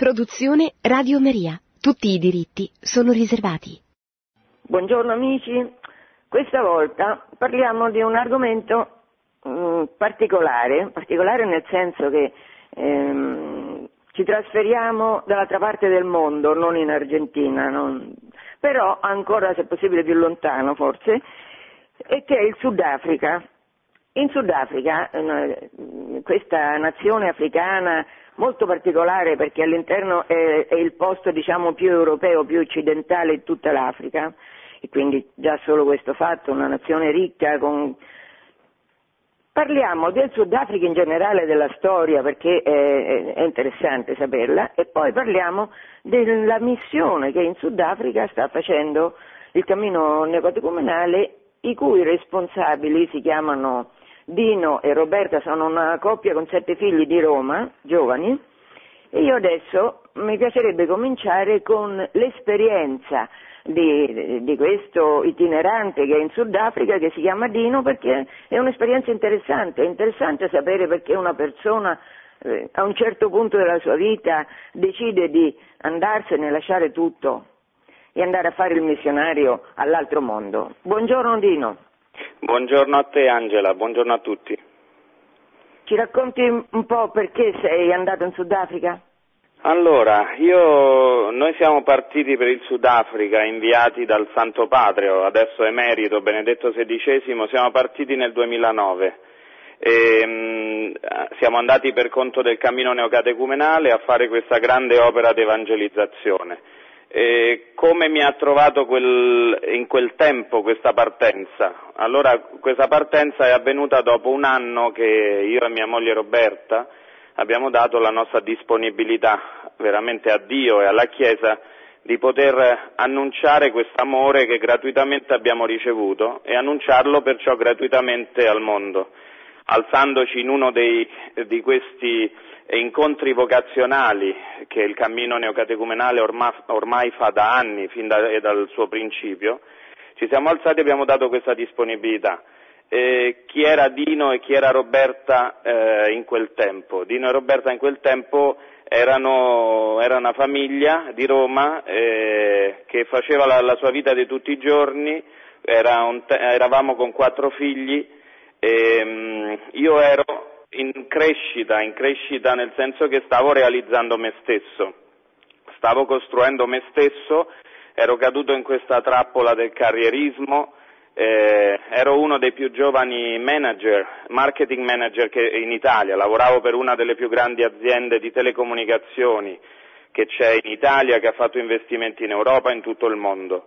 Produzione Radio Maria. Tutti i diritti sono riservati. Buongiorno amici, questa volta parliamo di un argomento mh, particolare, particolare nel senso che ehm, ci trasferiamo dall'altra parte del mondo, non in Argentina, non, però ancora se possibile più lontano forse, e che è il Sudafrica. In Sudafrica, eh, questa nazione africana molto particolare perché all'interno è, è il posto diciamo, più europeo, più occidentale di tutta l'Africa e quindi già solo questo fatto, una nazione ricca con... Parliamo del Sudafrica in generale, della storia, perché è, è, interessante saperla, e poi parliamo della missione che in Sudafrica sta facendo il cammino neocatecumenale, i cui responsabili si chiamano Dino e Roberta sono una coppia con sette figli di Roma, giovani, e io adesso mi piacerebbe cominciare con l'esperienza di, di, questo itinerante che è in Sudafrica, che si chiama Dino, perché è un'esperienza interessante, è interessante sapere perché una persona eh, a un certo punto della sua vita decide di andarsene, lasciare tutto e andare a fare il missionario all'altro mondo. Buongiorno Dino. Buongiorno a te Angela, buongiorno a tutti. Ci racconti un po' perché sei andato in Sudafrica? Allora, io, noi siamo partiti per il Sudafrica inviati dal Santo Patrio, adesso emerito Benedetto XVI, siamo partiti nel 2009. E, mh, siamo andati per conto del cammino neocatecumenale a fare questa grande opera di evangelizzazione. E come mi ha trovato quel, in quel tempo questa partenza? Allora, questa partenza è avvenuta dopo un anno che io e mia moglie Roberta abbiamo dato la nostra disponibilità veramente a Dio e alla Chiesa di poter annunciare questo amore che gratuitamente abbiamo ricevuto e annunciarlo perciò gratuitamente al mondo, alzandoci in uno dei, di questi incontri vocazionali che il cammino neocatecumenale ormai, ormai fa da anni, fin da, dal suo principio, ci siamo alzati e abbiamo dato questa disponibilità. Eh, chi era Dino e chi era Roberta eh, in quel tempo? Dino e Roberta in quel tempo erano, era una famiglia di Roma eh, che faceva la, la, sua vita di tutti i giorni, era te- eravamo con quattro figli, ehm, io ero in crescita, in crescita nel senso che stavo realizzando me stesso, stavo costruendo me stesso, ero caduto in questa trappola del carrierismo, eh, ero uno dei più giovani manager, marketing manager in Italia, lavoravo per una delle più grandi aziende di telecomunicazioni che c'è in Italia, che ha fatto investimenti in Europa e in tutto il mondo.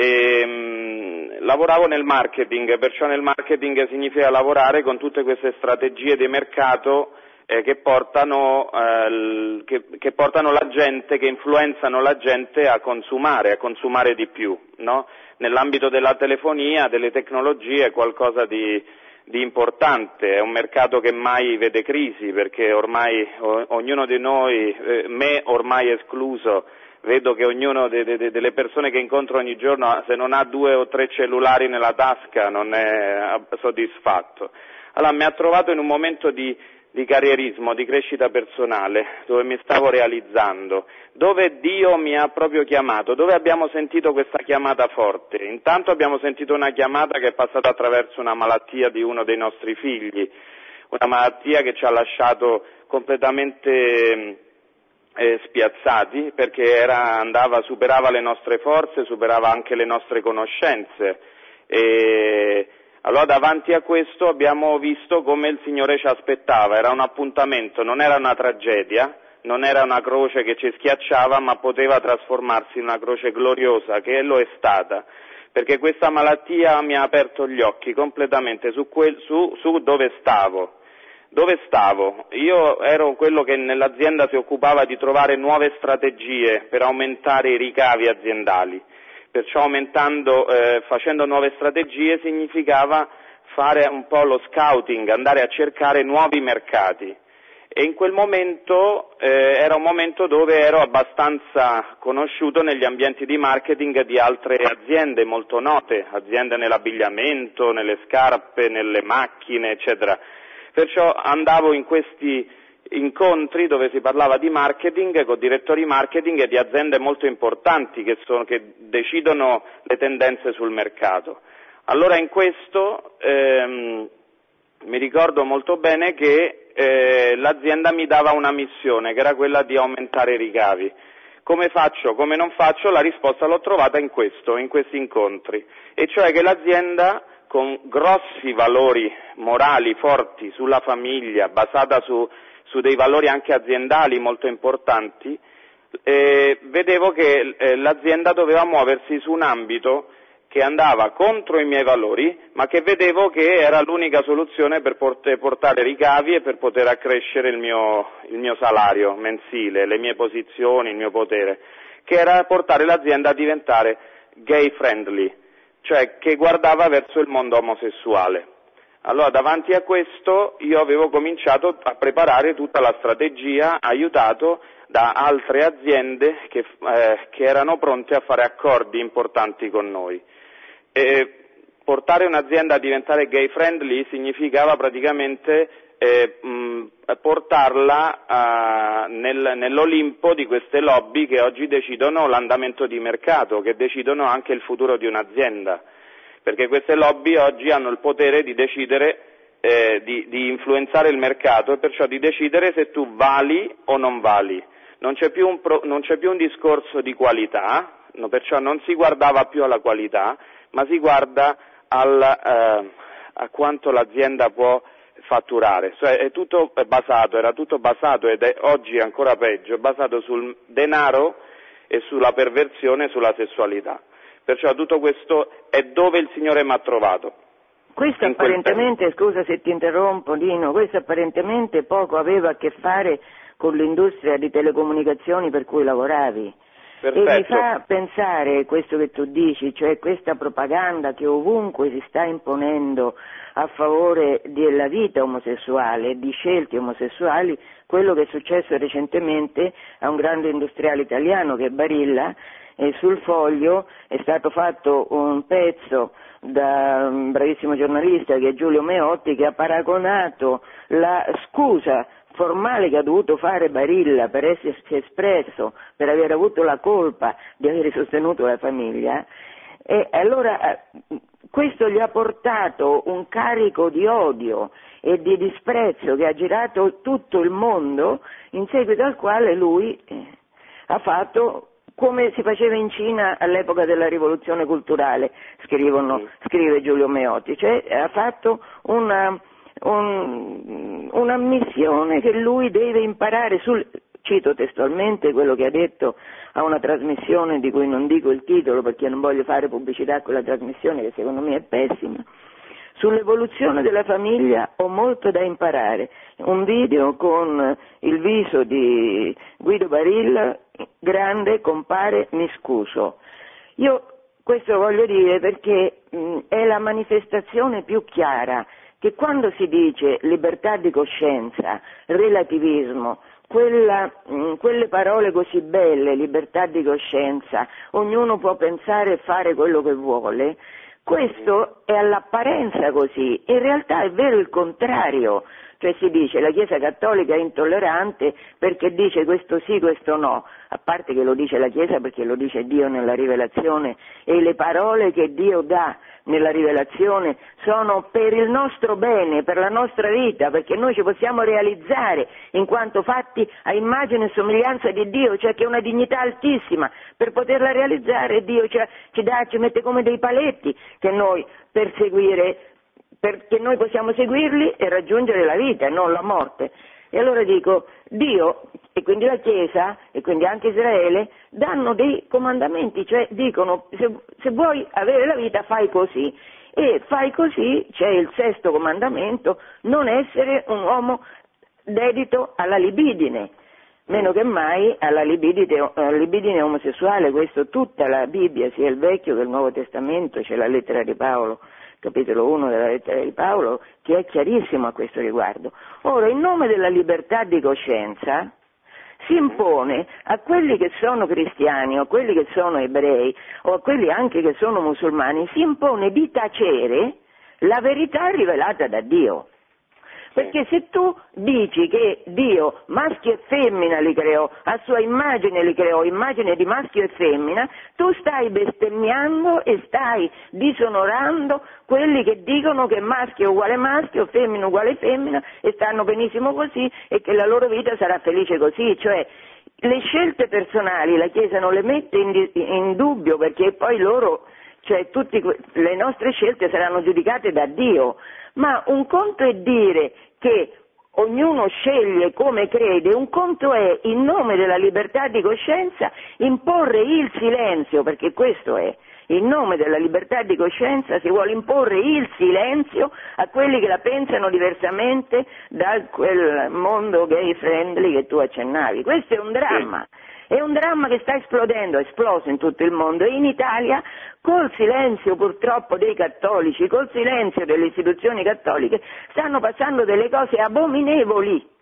E, mh, lavoravo nel marketing, perciò nel marketing significa lavorare con tutte queste strategie di mercato eh, che, portano, eh, che, che, portano, la gente, che influenzano la gente a consumare, a consumare di più. No? Nell'ambito della telefonia, delle tecnologie è qualcosa di, di, importante, è un mercato che mai vede crisi perché ormai o, ognuno di noi, eh, me ormai escluso, vedo che ognuno de, de, delle persone che incontro ogni giorno, se non ha due o tre cellulari nella tasca, non è soddisfatto. Allora mi ha trovato in un momento di, di carrierismo, di crescita personale, dove mi stavo realizzando, dove Dio mi ha proprio chiamato, dove abbiamo sentito questa chiamata forte. Intanto abbiamo sentito una chiamata che è passata attraverso una malattia di uno dei nostri figli, una malattia che ci ha lasciato completamente eh, spiazzati perché era, andava, superava le nostre forze, superava anche le nostre conoscenze. E allora davanti a questo abbiamo visto come il Signore ci aspettava, era un appuntamento, non era una tragedia, non era una croce che ci schiacciava, ma poteva trasformarsi in una croce gloriosa, che lo è stata, perché questa malattia mi ha aperto gli occhi completamente su, quel, su, su dove stavo dove stavo? Io ero quello che nell'azienda si occupava di trovare nuove strategie per aumentare i ricavi aziendali, perciò eh, facendo nuove strategie significava fare un po' lo scouting, andare a cercare nuovi mercati. E in quel momento eh, era un momento dove ero abbastanza conosciuto negli ambienti di marketing di altre aziende molto note, aziende nell'abbigliamento, nelle scarpe, nelle macchine, eccetera Perciò andavo in questi, incontri dove si parlava di marketing con direttori marketing e di aziende molto importanti che, sono, che decidono le tendenze sul mercato. Allora in questo ehm, mi ricordo molto bene che eh, l'azienda mi dava una missione che era quella di aumentare i ricavi. Come faccio, come non faccio? La risposta l'ho trovata in questo, in questi incontri, e cioè che l'azienda con grossi valori morali forti sulla famiglia, basata su, su dei valori anche aziendali molto importanti, eh, vedevo che eh, l'azienda doveva muoversi su un ambito che andava contro i miei valori, ma che vedevo che era l'unica soluzione per portare ricavi e per poter accrescere il mio, il mio salario mensile, le mie posizioni, il mio potere, che era portare l'azienda a diventare gay friendly, cioè che guardava verso il mondo omosessuale. Allora davanti a questo io avevo cominciato a preparare tutta la strategia, aiutato da altre aziende che, eh, che erano pronte a fare accordi importanti con noi. E portare un'azienda a diventare gay friendly significava praticamente eh, mh, portarla uh, nel, nell'Olimpo di queste lobby che oggi decidono l'andamento di mercato, che decidono anche il futuro di un'azienda, perché queste lobby oggi hanno il potere di decidere, eh, di, di influenzare il mercato e perciò di decidere se tu vali o non vali. Non c'è più un, pro, c'è più un discorso di qualità, no, perciò non si guardava più alla qualità, ma si guarda al, eh, a quanto l'azienda può fatturare, cioè è tutto basato, era tutto basato ed è oggi ancora peggio, basato sul denaro e sulla perversione e sulla sessualità. Perciò tutto questo è dove il Signore mi ha trovato. Questo apparentemente, scusa se ti interrompo Dino, questo apparentemente poco aveva a che fare con l'industria di telecomunicazioni per cui lavoravi. Perfetto. E mi fa pensare questo che tu dici, cioè questa propaganda che ovunque si sta imponendo a favore della vita omosessuale, di scelte omosessuali, quello che è successo recentemente a un grande industriale italiano che è Barilla, e sul foglio è stato fatto un pezzo da un bravissimo giornalista che è Giulio Meotti che ha paragonato la scusa formale che ha dovuto fare Barilla per essersi espresso, per aver avuto la colpa di aver sostenuto la famiglia, e allora eh, questo gli ha portato un carico di odio e di disprezzo che ha girato tutto il mondo, in seguito al quale lui eh, ha fatto come si faceva in Cina all'epoca della rivoluzione culturale, scrivono, scrive Giulio Meotti, cioè ha fatto una, un, un'ammissione che lui deve imparare sul, cito testualmente quello che ha detto a una trasmissione di cui non dico il titolo perché non voglio fare pubblicità a quella trasmissione che secondo me è pessima, sull'evoluzione della famiglia ho molto da imparare. Un video con il viso di Guido Barilla, grande, compare, mi scuso. Io questo voglio dire perché mh, è la manifestazione più chiara che quando si dice libertà di coscienza, relativismo, quella, mh, quelle parole così belle, libertà di coscienza, ognuno può pensare e fare quello che vuole, questo è all'apparenza così, in realtà è vero il contrario, cioè si dice la Chiesa Cattolica è intollerante perché dice questo sì, questo no, a parte che lo dice la Chiesa perché lo dice Dio nella rivelazione e le parole che Dio dà nella rivelazione sono per il nostro bene, per la nostra vita, perché noi ci possiamo realizzare in quanto fatti a immagine e somiglianza di Dio, cioè che è una dignità altissima, per poterla realizzare Dio cioè, ci, dà, ci mette come dei paletti che noi per seguire, perché noi possiamo seguirli e raggiungere la vita e non la morte. E allora dico, Dio e quindi la Chiesa e quindi anche Israele danno dei comandamenti, cioè dicono se, se vuoi avere la vita fai così e fai così, c'è il sesto comandamento, non essere un uomo dedito alla libidine, meno che mai alla libidine, alla libidine omosessuale, questo tutta la Bibbia, sia il Vecchio che il Nuovo Testamento, c'è la lettera di Paolo capitolo 1 della lettera di Paolo, che è chiarissimo a questo riguardo. Ora, in nome della libertà di coscienza, si impone a quelli che sono cristiani o a quelli che sono ebrei o a quelli anche che sono musulmani, si impone di tacere la verità rivelata da Dio. Perché se tu dici che Dio maschio e femmina li creò, a sua immagine li creò, immagine di maschio e femmina, tu stai bestemmiando e stai disonorando quelli che dicono che maschio uguale maschio, femmina uguale femmina e stanno benissimo così e che la loro vita sarà felice così, cioè le scelte personali la Chiesa non le mette in, in dubbio perché poi loro, cioè tutte le nostre scelte saranno giudicate da Dio, ma un conto è dire che ognuno sceglie come crede, un conto è, in nome della libertà di coscienza, imporre il silenzio, perché questo è, in nome della libertà di coscienza si vuole imporre il silenzio a quelli che la pensano diversamente da quel mondo gay friendly che tu accennavi. Questo è un dramma. È un dramma che sta esplodendo, è esploso in tutto il mondo. E in Italia col silenzio purtroppo dei cattolici, col silenzio delle istituzioni cattoliche, stanno passando delle cose abominevoli.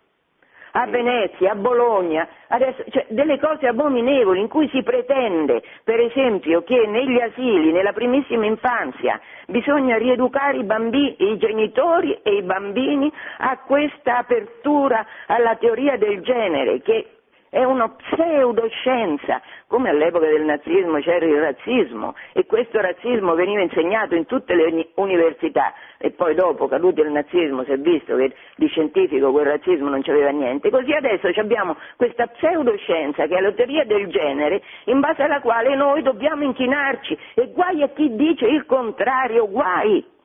A Venezia, a Bologna, adesso, cioè, delle cose abominevoli in cui si pretende, per esempio, che negli asili, nella primissima infanzia, bisogna rieducare i, bambini, i genitori e i bambini a questa apertura alla teoria del genere, che è una pseudoscienza, come all'epoca del nazismo c'era il razzismo e questo razzismo veniva insegnato in tutte le università. E poi dopo caduto il nazismo si è visto che di scientifico quel razzismo non c'aveva niente, così adesso abbiamo questa pseudoscienza che è la teoria del genere in base alla quale noi dobbiamo inchinarci. E guai a chi dice il contrario, guai.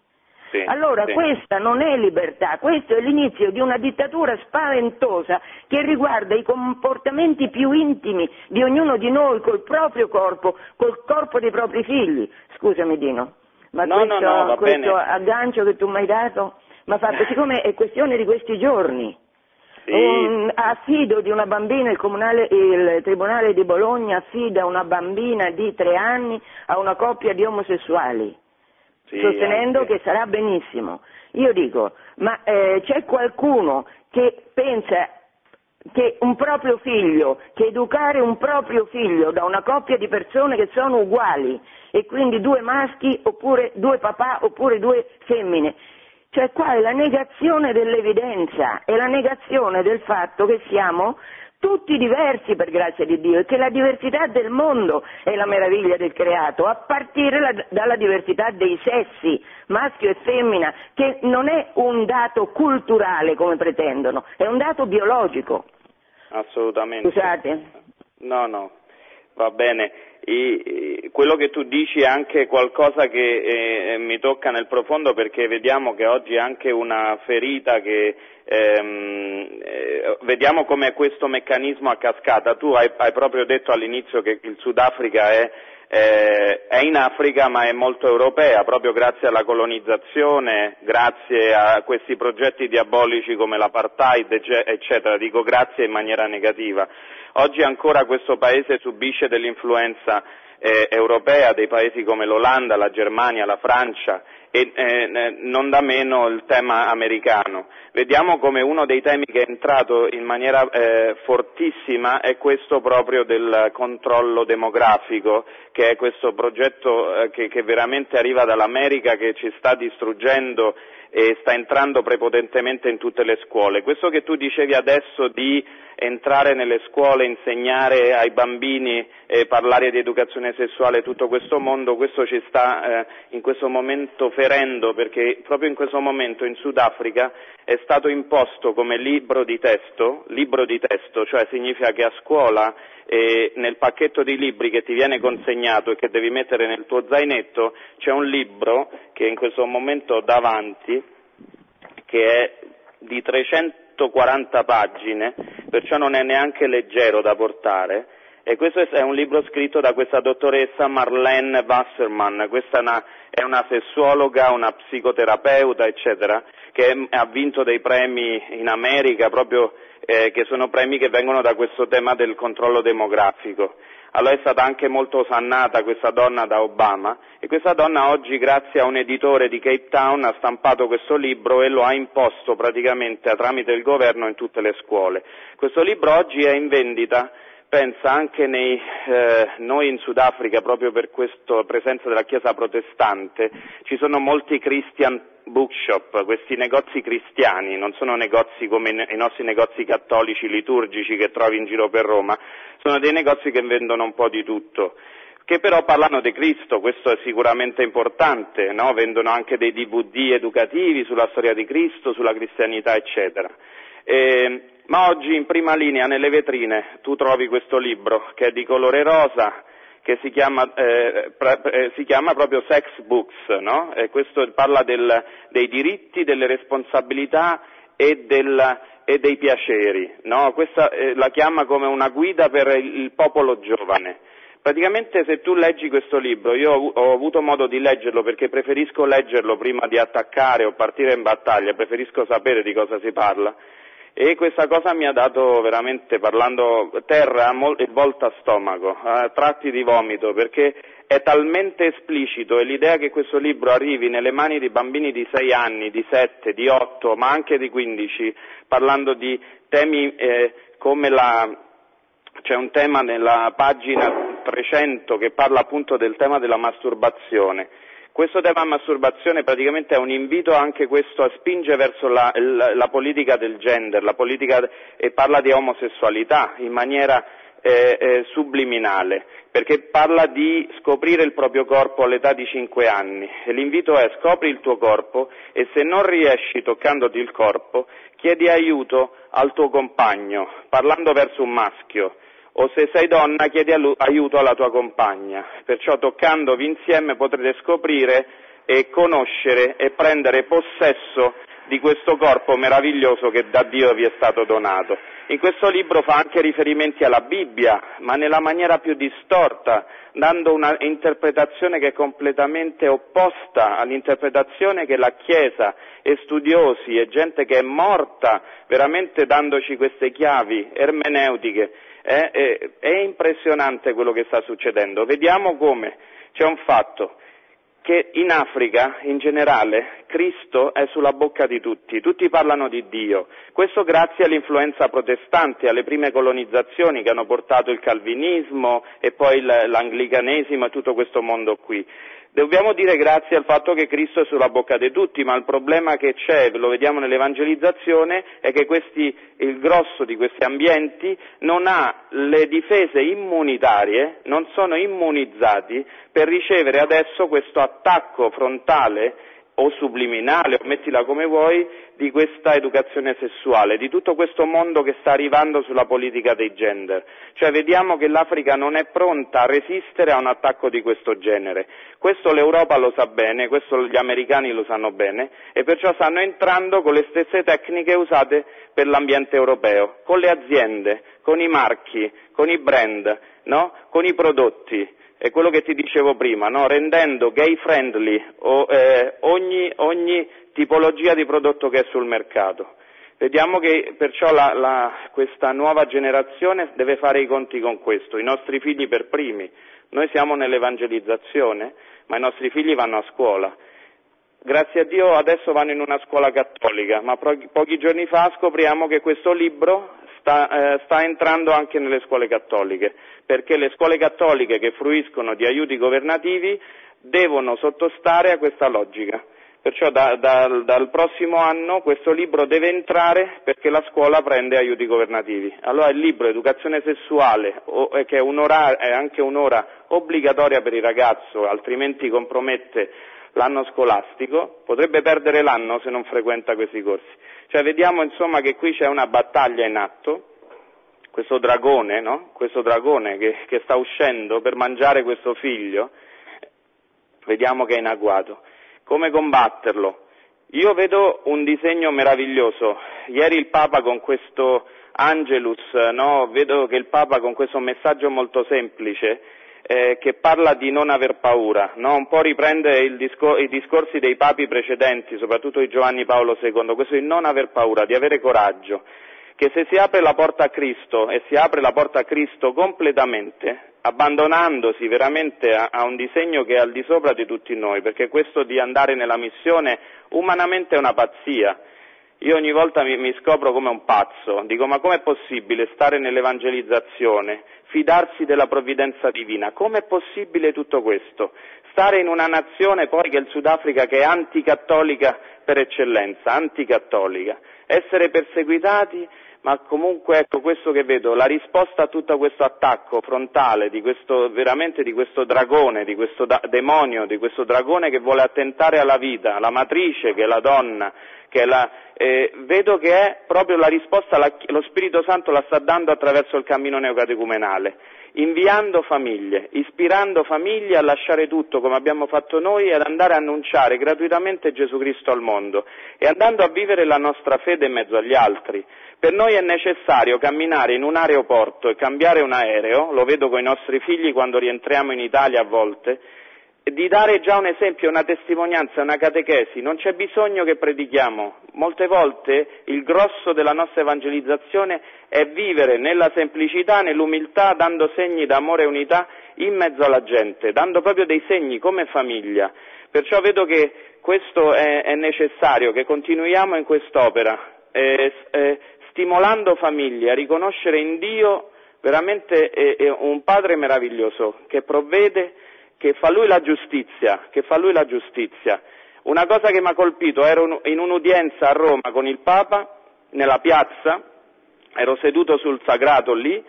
Sì, allora sì. questa non è libertà, questo è l'inizio di una dittatura spaventosa che riguarda i comportamenti più intimi di ognuno di noi col proprio corpo, col corpo dei propri figli. Scusami Dino, ma no, questo, no, no, questo aggancio che tu mi hai dato mi ha fatto, siccome è questione di questi giorni, sì. Un affido di una bambina, il, comunale, il, Tribunale di Bologna affida una bambina di tre anni a una coppia di omosessuali sì, sostenendo anche. che sarà benissimo. Io dico, ma eh, c'è qualcuno che pensa che un proprio figlio, che educare un proprio figlio da una coppia di persone che sono uguali e quindi due maschi oppure due papà oppure due femmine, cioè qua è la negazione dell'evidenza, è la negazione del fatto che siamo tutti diversi per grazia di Dio e che la diversità del mondo è la meraviglia del creato, a partire la, dalla diversità dei sessi, maschio e femmina, che non è un dato culturale come pretendono, è un dato biologico. Assolutamente. Scusate. No, no, va bene. I, quello che tu dici è anche qualcosa che eh, mi tocca nel profondo perché vediamo che oggi è anche una ferita che ehm, eh, vediamo come questo meccanismo a cascata. Tu hai, hai, proprio detto all'inizio che il Sudafrica è, eh, è in Africa ma è molto europea, proprio grazie alla colonizzazione, grazie a questi progetti diabolici come l'apartheid, eccetera. Dico grazie in maniera negativa. Oggi ancora questo paese subisce dell'influenza eh, europea dei paesi come l'Olanda, la Germania, la Francia e eh, non da meno il tema americano. Vediamo come uno dei temi che è entrato in maniera eh, fortissima è questo proprio del controllo demografico, che è questo progetto eh, che, che veramente arriva dall'America, che ci sta distruggendo e sta entrando prepotentemente in tutte le scuole. Questo che tu dicevi adesso di entrare nelle scuole, insegnare ai bambini, eh, parlare di educazione sessuale, tutto questo mondo, questo ci sta eh, in questo momento ferendo perché proprio in questo momento in Sudafrica è stato imposto come libro di testo, libro di testo, cioè significa che a scuola eh, nel pacchetto di libri che ti viene consegnato e che devi mettere nel tuo zainetto c'è un libro che in questo momento ho davanti che è di 300 140 pagine, perciò non è neanche leggero da portare. E questo è un libro scritto da questa dottoressa Marlene Wasserman, questa è una, è una sessuologa, una psicoterapeuta, eccetera, che ha vinto dei premi in America proprio eh, che sono premi che vengono da questo tema del controllo demografico. Allora è stata anche molto osannata questa donna da Obama e questa donna oggi grazie a un editore di Cape Town ha stampato questo libro e lo ha imposto praticamente tramite il governo in tutte le scuole. Questo libro oggi è in vendita pensa anche nei, eh, noi in Sudafrica, proprio per questa presenza della Chiesa protestante, ci sono molti Christian bookshop, questi negozi cristiani, non sono negozi come i nostri negozi cattolici liturgici che trovi in giro per Roma, sono dei negozi che vendono un po' di tutto che però parlano di Cristo, questo è sicuramente importante, no? vendono anche dei DVD educativi sulla storia di Cristo, sulla cristianità, eccetera. Eh, ma oggi in prima linea nelle vetrine tu trovi questo libro che è di colore rosa, che si chiama, eh, eh, si chiama proprio Sex Books, no? e questo parla del, dei diritti, delle responsabilità e, del, e dei piaceri. No? Questa eh, la chiama come una guida per il, il popolo giovane. Praticamente se tu leggi questo libro, io ho, avuto modo di leggerlo perché preferisco leggerlo prima di attaccare o partire in battaglia, preferisco sapere di cosa si parla, e questa cosa mi ha dato veramente, parlando terra, il volta a stomaco, eh, tratti di vomito, perché è talmente esplicito e l'idea che questo libro arrivi nelle mani di bambini di 6 anni, di 7, di 8, ma anche di 15, parlando di temi eh, come la, c'è un tema nella pagina 300 che parla appunto del tema della masturbazione questo tema masturbazione praticamente è un invito anche questo a spingere verso la, la, la politica del gender, la politica, e parla di omosessualità in maniera eh, eh, subliminale, perché parla di scoprire il proprio corpo all'età di 5 anni. E l'invito è scopri il tuo corpo e se non riesci toccandoti il corpo, chiedi aiuto al tuo compagno, parlando verso un maschio o se sei donna chiedi aiuto alla tua compagna. Perciò toccandovi insieme potrete scoprire e conoscere e prendere possesso di questo corpo meraviglioso che da Dio vi è stato donato. In questo libro fa anche riferimenti alla Bibbia, ma nella maniera più distorta, dando una interpretazione che è completamente opposta all'interpretazione che la Chiesa e studiosi e gente che è morta veramente dandoci queste chiavi ermeneutiche è, è, è impressionante quello che sta succedendo. Vediamo come c'è un fatto che in Africa in generale Cristo è sulla bocca di tutti, tutti parlano di Dio, questo grazie all'influenza protestante, alle prime colonizzazioni che hanno portato il calvinismo e poi l'anglicanesimo e tutto questo mondo qui. Dobbiamo dire grazie al fatto che Cristo è sulla bocca di tutti, ma il problema che c'è, lo vediamo nell'evangelizzazione, è che questi, il grosso di questi ambienti non ha le difese immunitarie, non sono immunizzati per ricevere adesso questo attacco frontale o subliminale, o mettila come vuoi, di questa educazione sessuale, di tutto questo mondo che sta arrivando sulla politica dei gender. Cioè vediamo che l'Africa non è pronta a resistere a un attacco di questo genere. Questo l'Europa lo sa bene, questo gli americani lo sanno bene e perciò stanno entrando con le stesse tecniche usate per l'ambiente europeo, con le aziende, con i marchi, con i brand, no? con i prodotti è quello che ti dicevo prima, no? rendendo gay friendly o, eh, ogni, ogni, tipologia di prodotto che è sul mercato. Vediamo che perciò la, la, questa nuova generazione deve fare i conti con questo, i nostri figli per primi. Noi siamo nell'evangelizzazione, ma i nostri figli vanno a scuola. Grazie a Dio adesso vanno in una scuola cattolica, ma pochi giorni fa scopriamo che questo libro sta, eh, sta entrando anche nelle scuole cattoliche, perché le scuole cattoliche che fruiscono di aiuti governativi devono sottostare a questa logica. Perciò da, da, dal prossimo anno questo libro deve entrare perché la scuola prende aiuti governativi. Allora il libro Educazione sessuale, eh, che è, un'ora, è anche un'ora obbligatoria per il ragazzo, altrimenti compromette l'anno scolastico, potrebbe perdere l'anno se non frequenta questi corsi. Cioè vediamo insomma che qui c'è una battaglia in atto, questo dragone, no? questo dragone che, che sta uscendo per mangiare questo figlio, vediamo che è in agguato. Come combatterlo? Io vedo un disegno meraviglioso. Ieri il Papa con questo Angelus, no? vedo che il Papa con questo messaggio molto semplice eh, che parla di non aver paura, no? un po' riprende discor- i discorsi dei papi precedenti, soprattutto di Giovanni Paolo II, questo di non aver paura, di avere coraggio, che se si apre la porta a Cristo e si apre la porta a Cristo completamente, abbandonandosi veramente a, a un disegno che è al di sopra di tutti noi, perché questo di andare nella missione umanamente è una pazzia, io ogni volta mi, mi, scopro come un pazzo, dico ma com'è possibile stare nell'evangelizzazione, fidarsi della provvidenza divina, com'è possibile tutto questo? Stare in una nazione poi che è il Sudafrica che è anticattolica per eccellenza, anticattolica. Essere perseguitati ma comunque ecco questo che vedo, la risposta a tutto questo attacco frontale di questo, veramente di questo dragone, di questo da- demonio, di questo dragone che vuole attentare alla vita, alla matrice che è la donna, che è la, eh, vedo che è proprio la risposta, la, lo Spirito Santo la sta dando attraverso il cammino neocatecumenale, inviando famiglie, ispirando famiglie a lasciare tutto come abbiamo fatto noi e ad andare a annunciare gratuitamente Gesù Cristo al mondo e andando a vivere la nostra fede in mezzo agli altri. Per noi è necessario camminare in un aeroporto e cambiare un aereo, lo vedo con i nostri figli quando rientriamo in Italia a volte, di dare già un esempio, una testimonianza, una catechesi, non c'è bisogno che predichiamo. Molte volte il grosso della nostra evangelizzazione è vivere nella semplicità, nell'umiltà, dando segni d'amore e unità in mezzo alla gente, dando proprio dei segni come famiglia. Perciò vedo che questo è, è necessario, che continuiamo in quest'opera. Eh, eh, stimolando famiglie a riconoscere in Dio veramente è, è un Padre meraviglioso che provvede, che fa Lui la giustizia, che fa Lui la giustizia. Una cosa che mi ha colpito, ero in un'udienza a Roma con il Papa, nella piazza, ero seduto sul sagrato lì,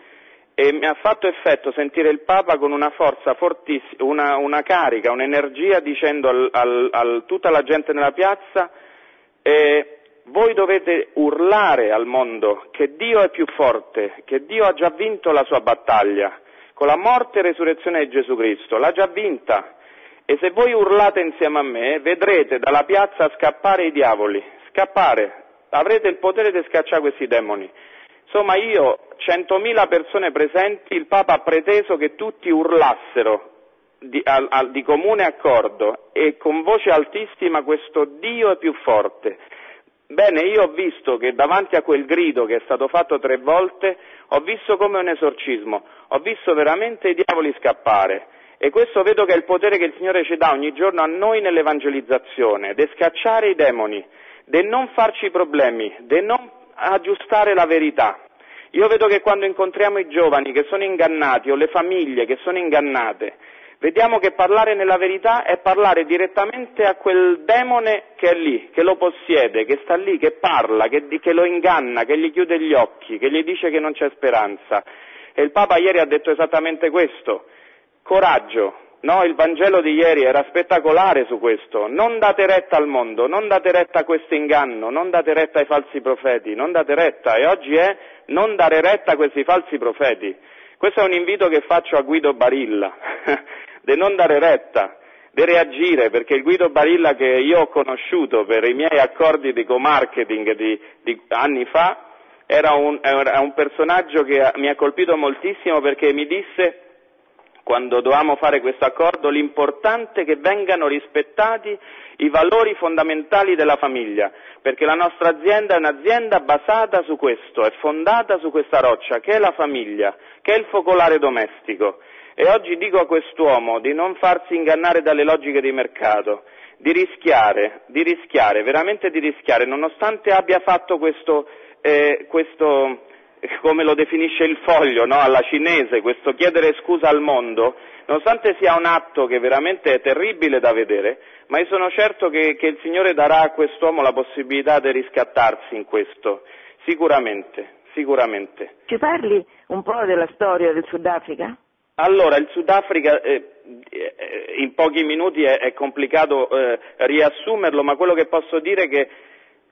e mi ha fatto effetto sentire il Papa con una forza fortissima, una, una carica, un'energia dicendo a tutta la gente nella piazza eh, voi dovete urlare al mondo che Dio è più forte, che Dio ha già vinto la sua battaglia, con la morte e resurrezione di Gesù Cristo, l'ha già vinta. E se voi urlate insieme a me, vedrete dalla piazza scappare i diavoli, scappare, avrete il potere di scacciare questi demoni. Insomma, io, centomila persone presenti, il Papa ha preteso che tutti urlassero di, al, al, di comune accordo e con voce altissima questo Dio è più forte. Bene, io ho visto che davanti a quel grido che è stato fatto tre volte, ho visto come un esorcismo, ho visto veramente i diavoli scappare. E questo vedo che è il potere che il Signore ci dà ogni giorno a noi nell'evangelizzazione, di scacciare i demoni, di non farci problemi, di non aggiustare la verità. Io vedo che quando incontriamo i giovani che sono ingannati o le famiglie che sono ingannate, Vediamo che parlare nella verità è parlare direttamente a quel demone che è lì, che lo possiede, che sta lì, che parla, che, che lo inganna, che gli chiude gli occhi, che gli dice che non c'è speranza. E il Papa ieri ha detto esattamente questo. Coraggio, No, il Vangelo di ieri era spettacolare su questo. Non date retta al mondo, non date retta a questo inganno, non date retta ai falsi profeti, non date retta. E oggi è non dare retta a questi falsi profeti. Questo è un invito che faccio a Guido Barilla. di non dare retta, di reagire, perché il Guido Barilla che io ho conosciuto per i miei accordi di co-marketing di, di anni fa, era un, era un personaggio che mi ha colpito moltissimo perché mi disse quando dovevamo fare questo accordo, l'importante è che vengano rispettati i valori fondamentali della famiglia, perché la nostra azienda è un'azienda basata su questo, è fondata su questa roccia, che è la famiglia, che è il focolare domestico. E oggi dico a quest'uomo di non farsi ingannare dalle logiche di mercato, di rischiare, di rischiare, veramente di rischiare, nonostante abbia fatto questo, eh, questo come lo definisce il foglio, no? alla cinese, questo chiedere scusa al mondo, nonostante sia un atto che veramente è terribile da vedere, ma io sono certo che, che il Signore darà a quest'uomo la possibilità di riscattarsi in questo, sicuramente, sicuramente. Ci parli un po' della storia del Sudafrica? Allora, il Sudafrica eh, eh, in pochi minuti è, è complicato eh, riassumerlo, ma quello che posso dire è che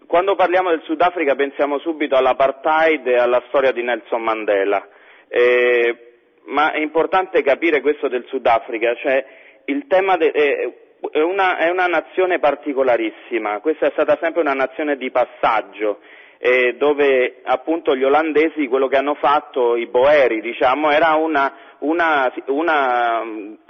quando parliamo del Sudafrica pensiamo subito all'apartheid e alla storia di Nelson Mandela, eh, ma è importante capire questo del Sudafrica, cioè il tema de, eh, è, una, è una nazione particolarissima, questa è stata sempre una nazione di passaggio, eh, dove appunto gli olandesi quello che hanno fatto, i boeri diciamo, era una, una, una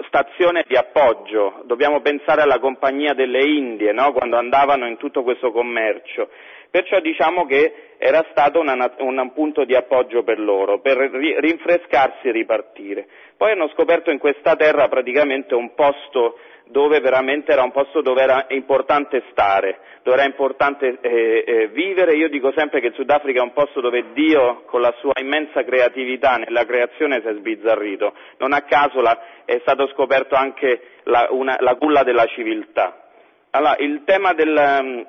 stazione di appoggio, dobbiamo pensare alla compagnia delle Indie no? quando andavano in tutto questo commercio, perciò diciamo che era stato una, un punto di appoggio per loro, per rinfrescarsi e ripartire. Poi hanno scoperto in questa terra praticamente un posto dove veramente era un posto dove era importante stare, dove era importante eh, eh, vivere. Io dico sempre che il Sudafrica è un posto dove Dio, con la sua immensa creatività nella creazione, si è sbizzarrito. Non a caso la, è stato scoperto anche la, una, la culla della civiltà. Allora, il tema del,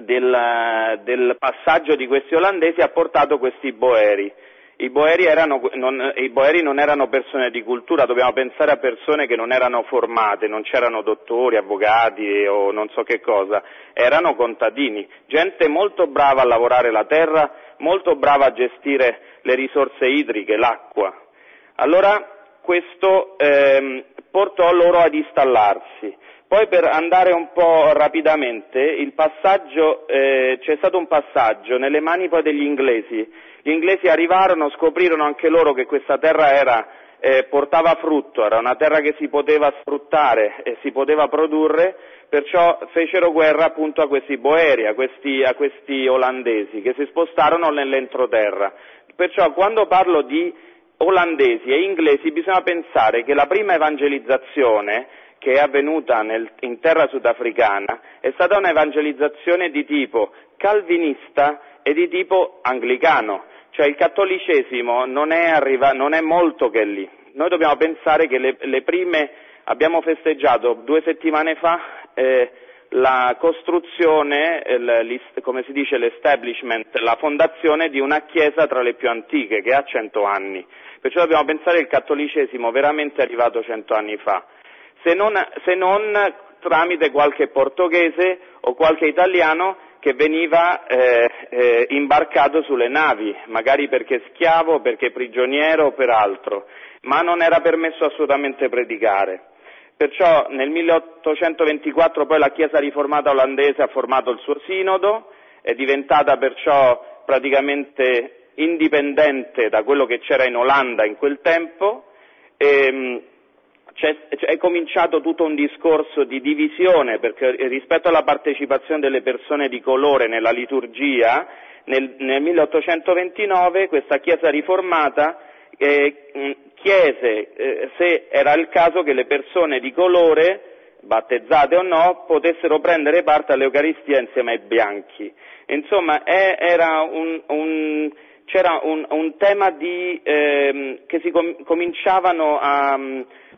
del, del passaggio di questi olandesi ha portato questi boeri. I boeri, erano, non, I boeri, non, erano persone di cultura, dobbiamo pensare a persone che non erano formate, non c'erano dottori, avvocati o non so che cosa, erano contadini, gente molto brava a lavorare la terra, molto brava a gestire le risorse idriche, l'acqua. Allora questo ehm, portò loro ad installarsi. Poi per andare un po' rapidamente, eh, c'è stato un passaggio nelle mani poi degli inglesi. Gli inglesi arrivarono, scoprirono anche loro che questa terra era, eh, portava frutto, era una terra che si poteva sfruttare e si poteva produrre, perciò fecero guerra appunto a questi boeri, a questi, a questi olandesi che si spostarono nell'entroterra. Perciò quando parlo di olandesi e inglesi bisogna pensare che la prima evangelizzazione che è avvenuta nel, in terra sudafricana è stata un'evangelizzazione di tipo calvinista e di tipo anglicano, cioè il cattolicesimo non è, arriva, non è molto che lì. Noi dobbiamo pensare che le, le prime, abbiamo festeggiato due settimane fa eh, la costruzione, come si dice l'establishment, la fondazione di una chiesa tra le più antiche che ha cento anni. Perciò dobbiamo pensare che il cattolicesimo veramente è arrivato cento anni fa se non, se non tramite qualche portoghese o qualche italiano che veniva eh, eh, imbarcato sulle navi, magari perché schiavo, perché prigioniero o per altro, ma non era permesso assolutamente predicare. Perciò nel 1824 poi la Chiesa riformata olandese ha formato il suo sinodo, è diventata perciò praticamente indipendente da quello che c'era in Olanda in quel tempo, e, ehm, è cominciato tutto un discorso di divisione perché rispetto alla partecipazione delle persone di colore nella liturgia nel, nel 1829 questa Chiesa riformata eh, chiese eh, se era il caso che le persone di colore battezzate o no, potessero prendere parte all'Eucaristia insieme ai bianchi. Insomma, è, un, un, c'era un, un tema di, eh, che si com- cominciavano a,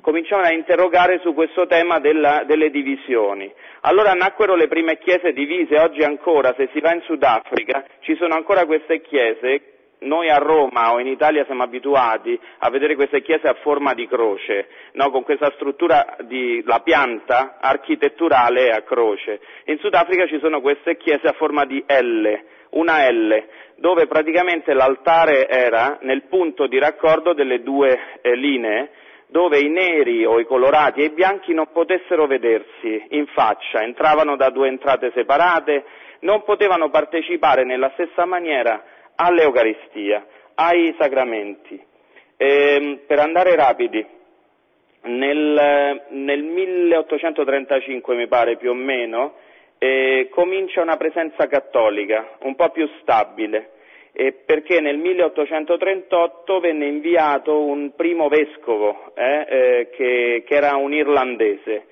cominciavano a interrogare su questo tema della, delle divisioni. Allora nacquero le prime chiese divise, oggi ancora, se si va in Sudafrica, ci sono ancora queste chiese noi a Roma o in Italia siamo abituati a vedere queste chiese a forma di croce, no? con questa struttura di la pianta architetturale a croce. In Sudafrica ci sono queste chiese a forma di L, una L, dove praticamente l'altare era nel punto di raccordo delle due eh, linee dove i neri o i colorati e i bianchi non potessero vedersi in faccia, entravano da due entrate separate, non potevano partecipare nella stessa maniera all'Eucaristia, ai sacramenti. E, ehm, per andare rapidi, nel, nel, 1835 mi pare più o meno, eh, comincia una presenza cattolica un po' più stabile eh, perché nel 1838 venne inviato un primo vescovo, eh, eh, che, che, era un irlandese,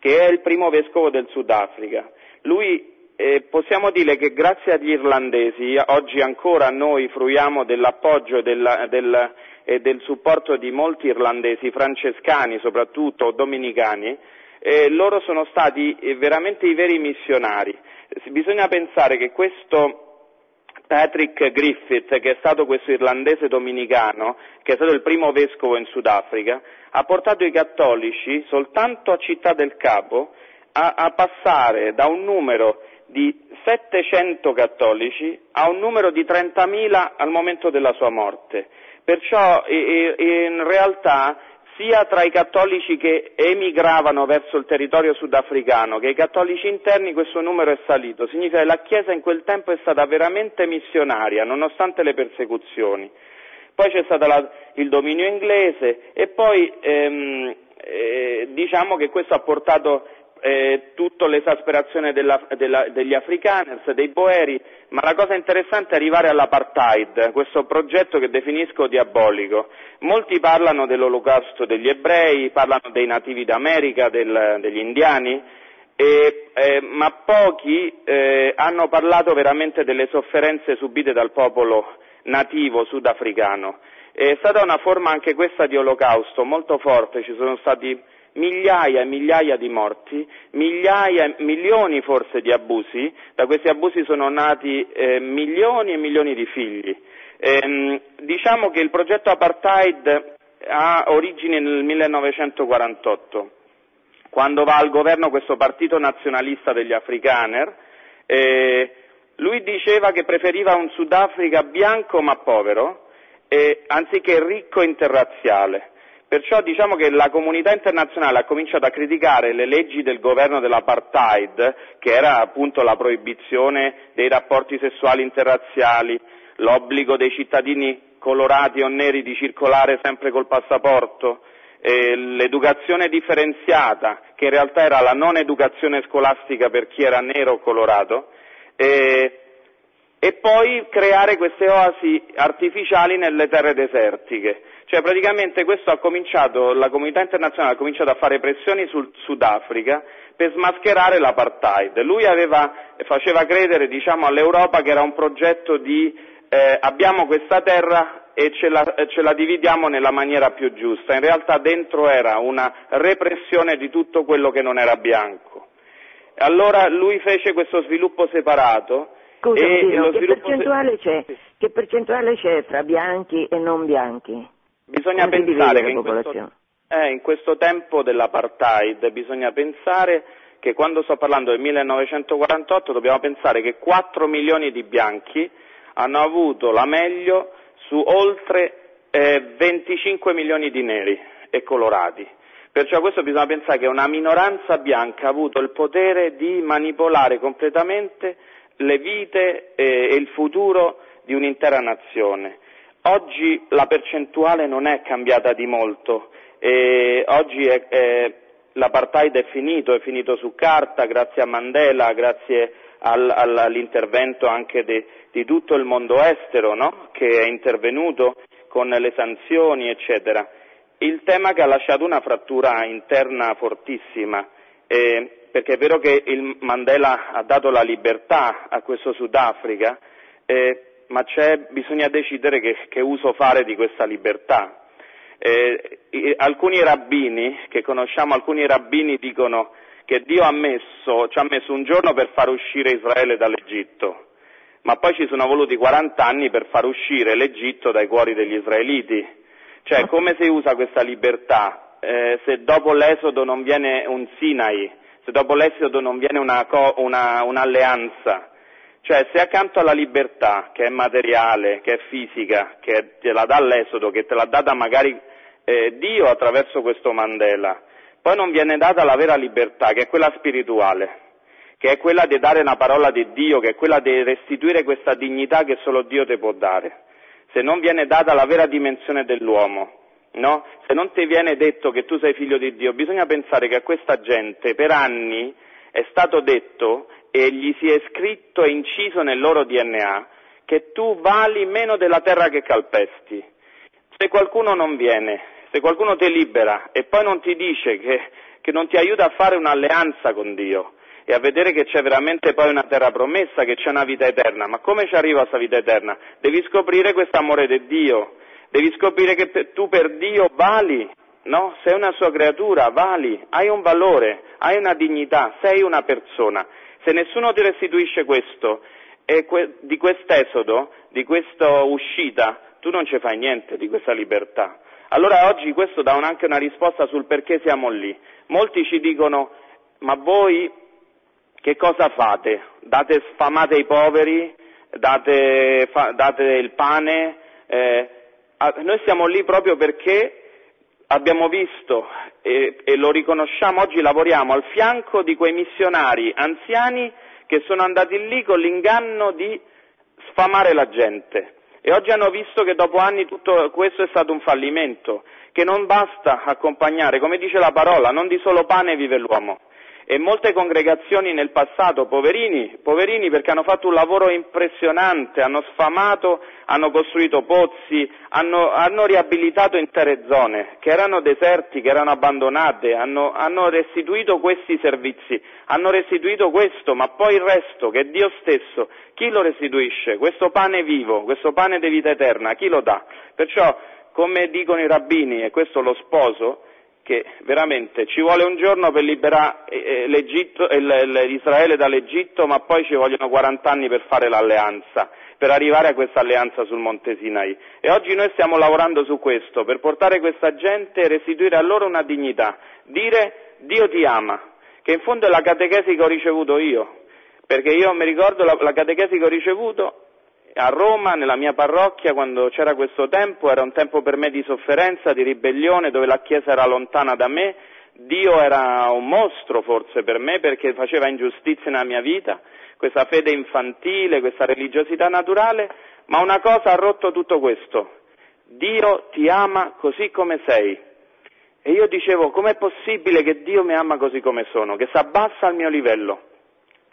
che è il primo vescovo del Sudafrica. Lui, eh, possiamo dire che grazie agli irlandesi, oggi ancora noi fruiamo dell'appoggio della, del, e del supporto di molti irlandesi, francescani soprattutto, dominicani, eh, loro sono stati eh, veramente i veri missionari. Bisogna pensare che questo Patrick Griffith, che è stato questo irlandese dominicano, che è stato il primo vescovo in Sudafrica, ha portato i cattolici soltanto a Città del Capo a, a passare da un numero di 700 cattolici a un numero di 30.000 al momento della sua morte. Perciò in realtà sia tra i cattolici che emigravano verso il territorio sudafricano che i cattolici interni questo numero è salito. Significa che la Chiesa in quel tempo è stata veramente missionaria, nonostante le persecuzioni. Poi c'è stato la, il dominio inglese e poi ehm, eh, diciamo che questo ha portato eh, tutta l'esasperazione della, della, degli afrikaners, dei boeri, ma la cosa interessante è arrivare all'apartheid, questo progetto che definisco diabolico. Molti parlano dell'olocausto degli ebrei, parlano dei nativi d'America, del, degli indiani, e, eh, ma pochi eh, hanno parlato veramente delle sofferenze subite dal popolo nativo sudafricano. È stata una forma anche questa di olocausto molto forte, ci sono stati migliaia e migliaia di morti, migliaia, milioni forse di abusi, da questi abusi sono nati eh, milioni e milioni di figli. Eh, diciamo che il progetto apartheid ha origine nel 1948, quando va al governo questo partito nazionalista degli Afrikaner, eh, lui diceva che preferiva un Sudafrica bianco ma povero, eh, anziché ricco interrazziale. Perciò diciamo che la comunità internazionale ha cominciato a criticare le leggi del governo dell'apartheid, che era appunto la proibizione dei rapporti sessuali interrazziali, l'obbligo dei cittadini colorati o neri di circolare sempre col passaporto, eh, l'educazione differenziata, che in realtà era la non educazione scolastica per chi era nero o colorato, eh, e poi creare queste oasi artificiali nelle terre desertiche. Cioè praticamente questo ha cominciato, la comunità internazionale ha cominciato a fare pressioni sul Sudafrica per smascherare l'apartheid. Lui aveva, faceva credere diciamo, all'Europa che era un progetto di eh, abbiamo questa terra e ce la, ce la, dividiamo nella maniera più giusta. In realtà dentro era una repressione di tutto quello che non era bianco. Allora lui fece questo sviluppo separato. Scusa, Dino, che, percentuale se... che percentuale c'è tra bianchi e non bianchi? Bisogna Come pensare che in questo, eh, in questo tempo dell'apartheid bisogna pensare che quando sto parlando del 1948 dobbiamo pensare che 4 milioni di bianchi hanno avuto la meglio su oltre eh, 25 milioni di neri e colorati. Perciò questo bisogna pensare che una minoranza bianca ha avuto il potere di manipolare completamente le vite e il futuro di un'intera nazione. Oggi la percentuale non è cambiata di molto, e oggi è, è, l'apartheid è finito, è finito su carta grazie a Mandela, grazie al, all'intervento anche de, di tutto il mondo estero no? che è intervenuto con le sanzioni eccetera. Il tema che ha lasciato una frattura interna fortissima, eh, perché è vero che Mandela ha dato la libertà a questo Sudafrica, eh, ma bisogna decidere che, che, uso fare di questa libertà. Eh, alcuni rabbini, che conosciamo, alcuni rabbini dicono che Dio ha messo, ci ha messo un giorno per far uscire Israele dall'Egitto, ma poi ci sono voluti 40 anni per far uscire l'Egitto dai cuori degli israeliti. Cioè, come si usa questa libertà? Eh, se dopo l'Esodo non viene un Sinai, se dopo l'Esodo non viene una, una, un'alleanza, cioè, se accanto alla libertà, che è materiale, che è fisica, che te la dà l'Esodo, che te l'ha data magari eh, Dio attraverso questo Mandela, poi non viene data la vera libertà, che è quella spirituale, che è quella di dare una parola di Dio, che è quella di restituire questa dignità che solo Dio ti può dare. Se non viene data la vera dimensione dell'uomo, no? Se non ti viene detto che tu sei figlio di Dio, bisogna pensare che a questa gente per anni è stato detto e gli si è scritto e inciso nel loro DNA che tu vali meno della terra che calpesti. Se qualcuno non viene, se qualcuno ti libera e poi non ti dice che, che non ti aiuta a fare un'alleanza con Dio e a vedere che c'è veramente poi una terra promessa, che c'è una vita eterna, ma come ci arriva questa vita eterna? Devi scoprire questo amore di Dio, devi scoprire che tu per Dio vali, no? Sei una sua creatura, vali, hai un valore, hai una dignità, sei una persona. Se nessuno ti restituisce questo, e que- di quest'esodo, di questa uscita, tu non ci fai niente di questa libertà. Allora oggi questo dà anche una risposta sul perché siamo lì. Molti ci dicono, ma voi che cosa fate? Date sfamate ai poveri, date, fa- date il pane, eh, noi siamo lì proprio perché abbiamo visto e, e lo riconosciamo, oggi lavoriamo al fianco di quei missionari anziani che sono andati lì con l'inganno di sfamare la gente. E oggi hanno visto che dopo anni tutto questo è stato un fallimento, che non basta accompagnare, come dice la parola, non di solo pane vive l'uomo, e molte congregazioni nel passato, poverini, poverini perché hanno fatto un lavoro impressionante, hanno sfamato, hanno costruito pozzi, hanno, hanno riabilitato intere zone che erano deserti, che erano abbandonate, hanno, hanno restituito questi servizi, hanno restituito questo, ma poi il resto, che è Dio stesso, chi lo restituisce? Questo pane vivo, questo pane di vita eterna, chi lo dà? Perciò, come dicono i rabbini, e questo lo sposo, che veramente ci vuole un giorno per liberare eh, eh Israele dall'Egitto, ma poi ci vogliono 40 anni per fare l'alleanza, per arrivare a questa alleanza sul Monte Sinai. E oggi noi stiamo lavorando su questo, per portare questa gente e restituire a loro una dignità, dire Dio ti ama, che in fondo è la catechesi che ho ricevuto io, perché io mi ricordo la, la catechesi che ho ricevuto a Roma, nella mia parrocchia, quando c'era questo tempo, era un tempo per me di sofferenza, di ribellione, dove la Chiesa era lontana da me, Dio era un mostro forse per me perché faceva ingiustizie nella mia vita, questa fede infantile, questa religiosità naturale, ma una cosa ha rotto tutto questo. Dio ti ama così come sei. E io dicevo, com'è possibile che Dio mi ama così come sono, che si abbassa al mio livello?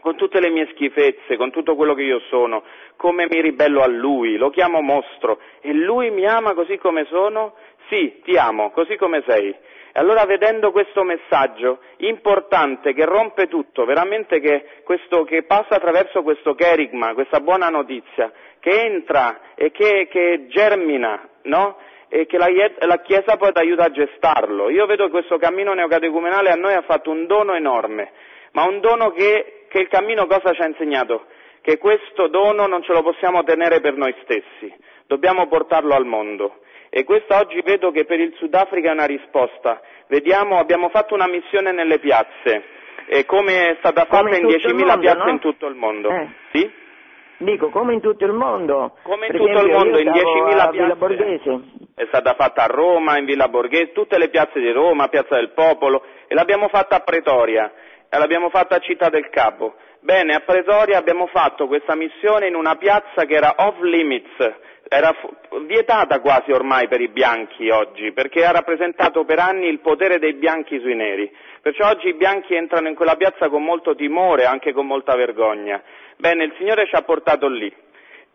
Con tutte le mie schifezze, con tutto quello che io sono, come mi ribello a lui, lo chiamo mostro e lui mi ama così come sono? Sì, ti amo, così come sei. E allora vedendo questo messaggio importante che rompe tutto, veramente che, questo, che passa attraverso questo cherigma, questa buona notizia, che entra e che, che germina, no? e che la, la, Chiesa poi ti aiuta a gestarlo. Io vedo che questo cammino neocatecumenale a noi ha fatto un dono enorme, ma un dono che che il cammino cosa ci ha insegnato? Che questo dono non ce lo possiamo tenere per noi stessi, dobbiamo portarlo al mondo. E questa oggi vedo che per il Sudafrica è una risposta. Vediamo, abbiamo fatto una missione nelle piazze, e come è stata fatta in, in 10.000 piazze no? in tutto il mondo. Eh. Sì? Dico, come in tutto il mondo. Come in per tutto il mondo, in 10.000 piazze. Borghese. È stata fatta a Roma, in Villa Borghese, tutte le piazze di Roma, Piazza del Popolo, e l'abbiamo fatta a Pretoria e l'abbiamo fatta a Città del Capo. Bene, a Pretoria abbiamo fatto questa missione in una piazza che era off limits, era vietata quasi ormai per i bianchi oggi, perché ha rappresentato per anni il potere dei bianchi sui neri. Perciò oggi i bianchi entrano in quella piazza con molto timore, anche con molta vergogna. Bene, il Signore ci ha portato lì.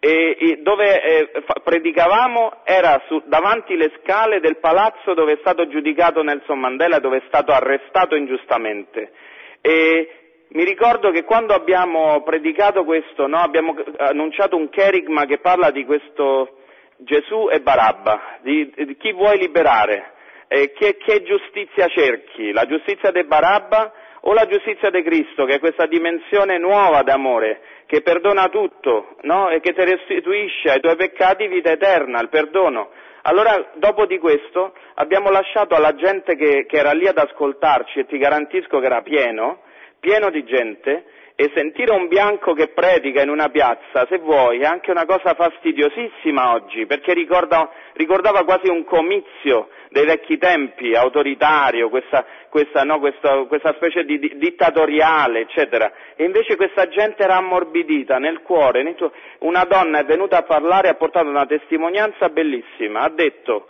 E, e dove eh, predicavamo era su, davanti le scale del palazzo dove è stato giudicato Nelson Mandela, dove è stato arrestato ingiustamente. E mi ricordo che quando abbiamo predicato questo, no, abbiamo annunciato un cherigma che parla di questo Gesù e Barabba, di, di chi vuoi liberare, eh, che, che, giustizia cerchi, la giustizia di Barabba o la giustizia di Cristo, che è questa dimensione nuova d'amore, che perdona tutto no, e che ti restituisce ai tuoi peccati vita eterna, il perdono. Allora, dopo di questo, abbiamo lasciato alla gente che, che era lì ad ascoltarci, e ti garantisco che era pieno, pieno di gente, e sentire un bianco che predica in una piazza, se vuoi, è anche una cosa fastidiosissima oggi, perché ricorda, ricordava quasi un comizio dei vecchi tempi, autoritario, questa, questa, no, questa, questa specie di, di, dittatoriale, eccetera. E invece questa gente era ammorbidita nel cuore. Una donna è venuta a parlare e ha portato una testimonianza bellissima. Ha detto,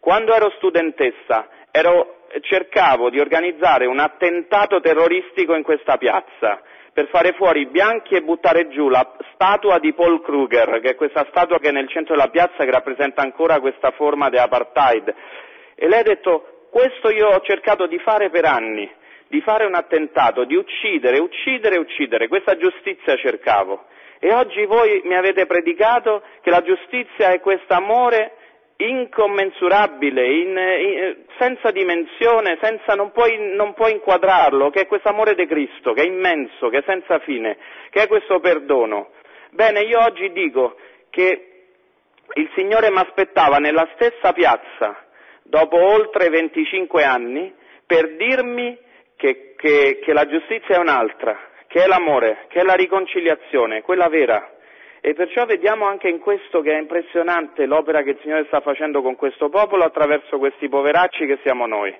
quando ero studentessa, ero, cercavo di organizzare un attentato terroristico in questa piazza per fare fuori i bianchi e buttare giù la statua di Paul Kruger, che è questa statua che è nel centro della piazza che rappresenta ancora questa forma di apartheid. E lei ha detto, questo io ho cercato di fare per anni, di fare un attentato, di uccidere, uccidere, uccidere, questa giustizia cercavo. E oggi voi mi avete predicato che la giustizia è questo amore incommensurabile, in, in, senza dimensione, senza, non, puoi, non puoi inquadrarlo, che è questo amore di Cristo, che è immenso, che è senza fine, che è questo perdono. Bene, io oggi dico che il Signore mi aspettava nella stessa piazza, dopo oltre 25 anni, per dirmi che, che, che la giustizia è un'altra, che è l'amore, che è la riconciliazione, quella vera. E perciò vediamo anche in questo che è impressionante l'opera che il Signore sta facendo con questo popolo attraverso questi poveracci che siamo noi,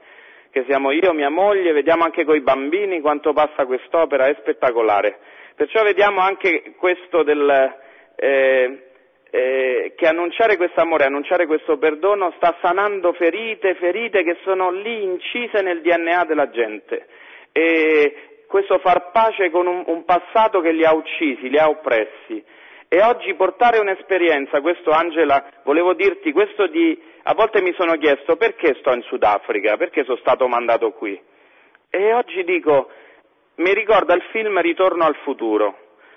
che siamo io, mia moglie, vediamo anche con i bambini quanto passa quest'opera, è spettacolare. Perciò vediamo anche questo del, eh, eh, che annunciare questo amore, annunciare questo perdono sta sanando ferite, ferite che sono lì incise nel DNA della gente. E questo far pace con un, un passato che li ha uccisi, li ha oppressi. E oggi portare un'esperienza, questo Angela, volevo dirti, questo di, a volte mi sono chiesto perché sto in Sudafrica, perché sono stato mandato qui. E oggi dico, mi ricorda il film Ritorno al futuro,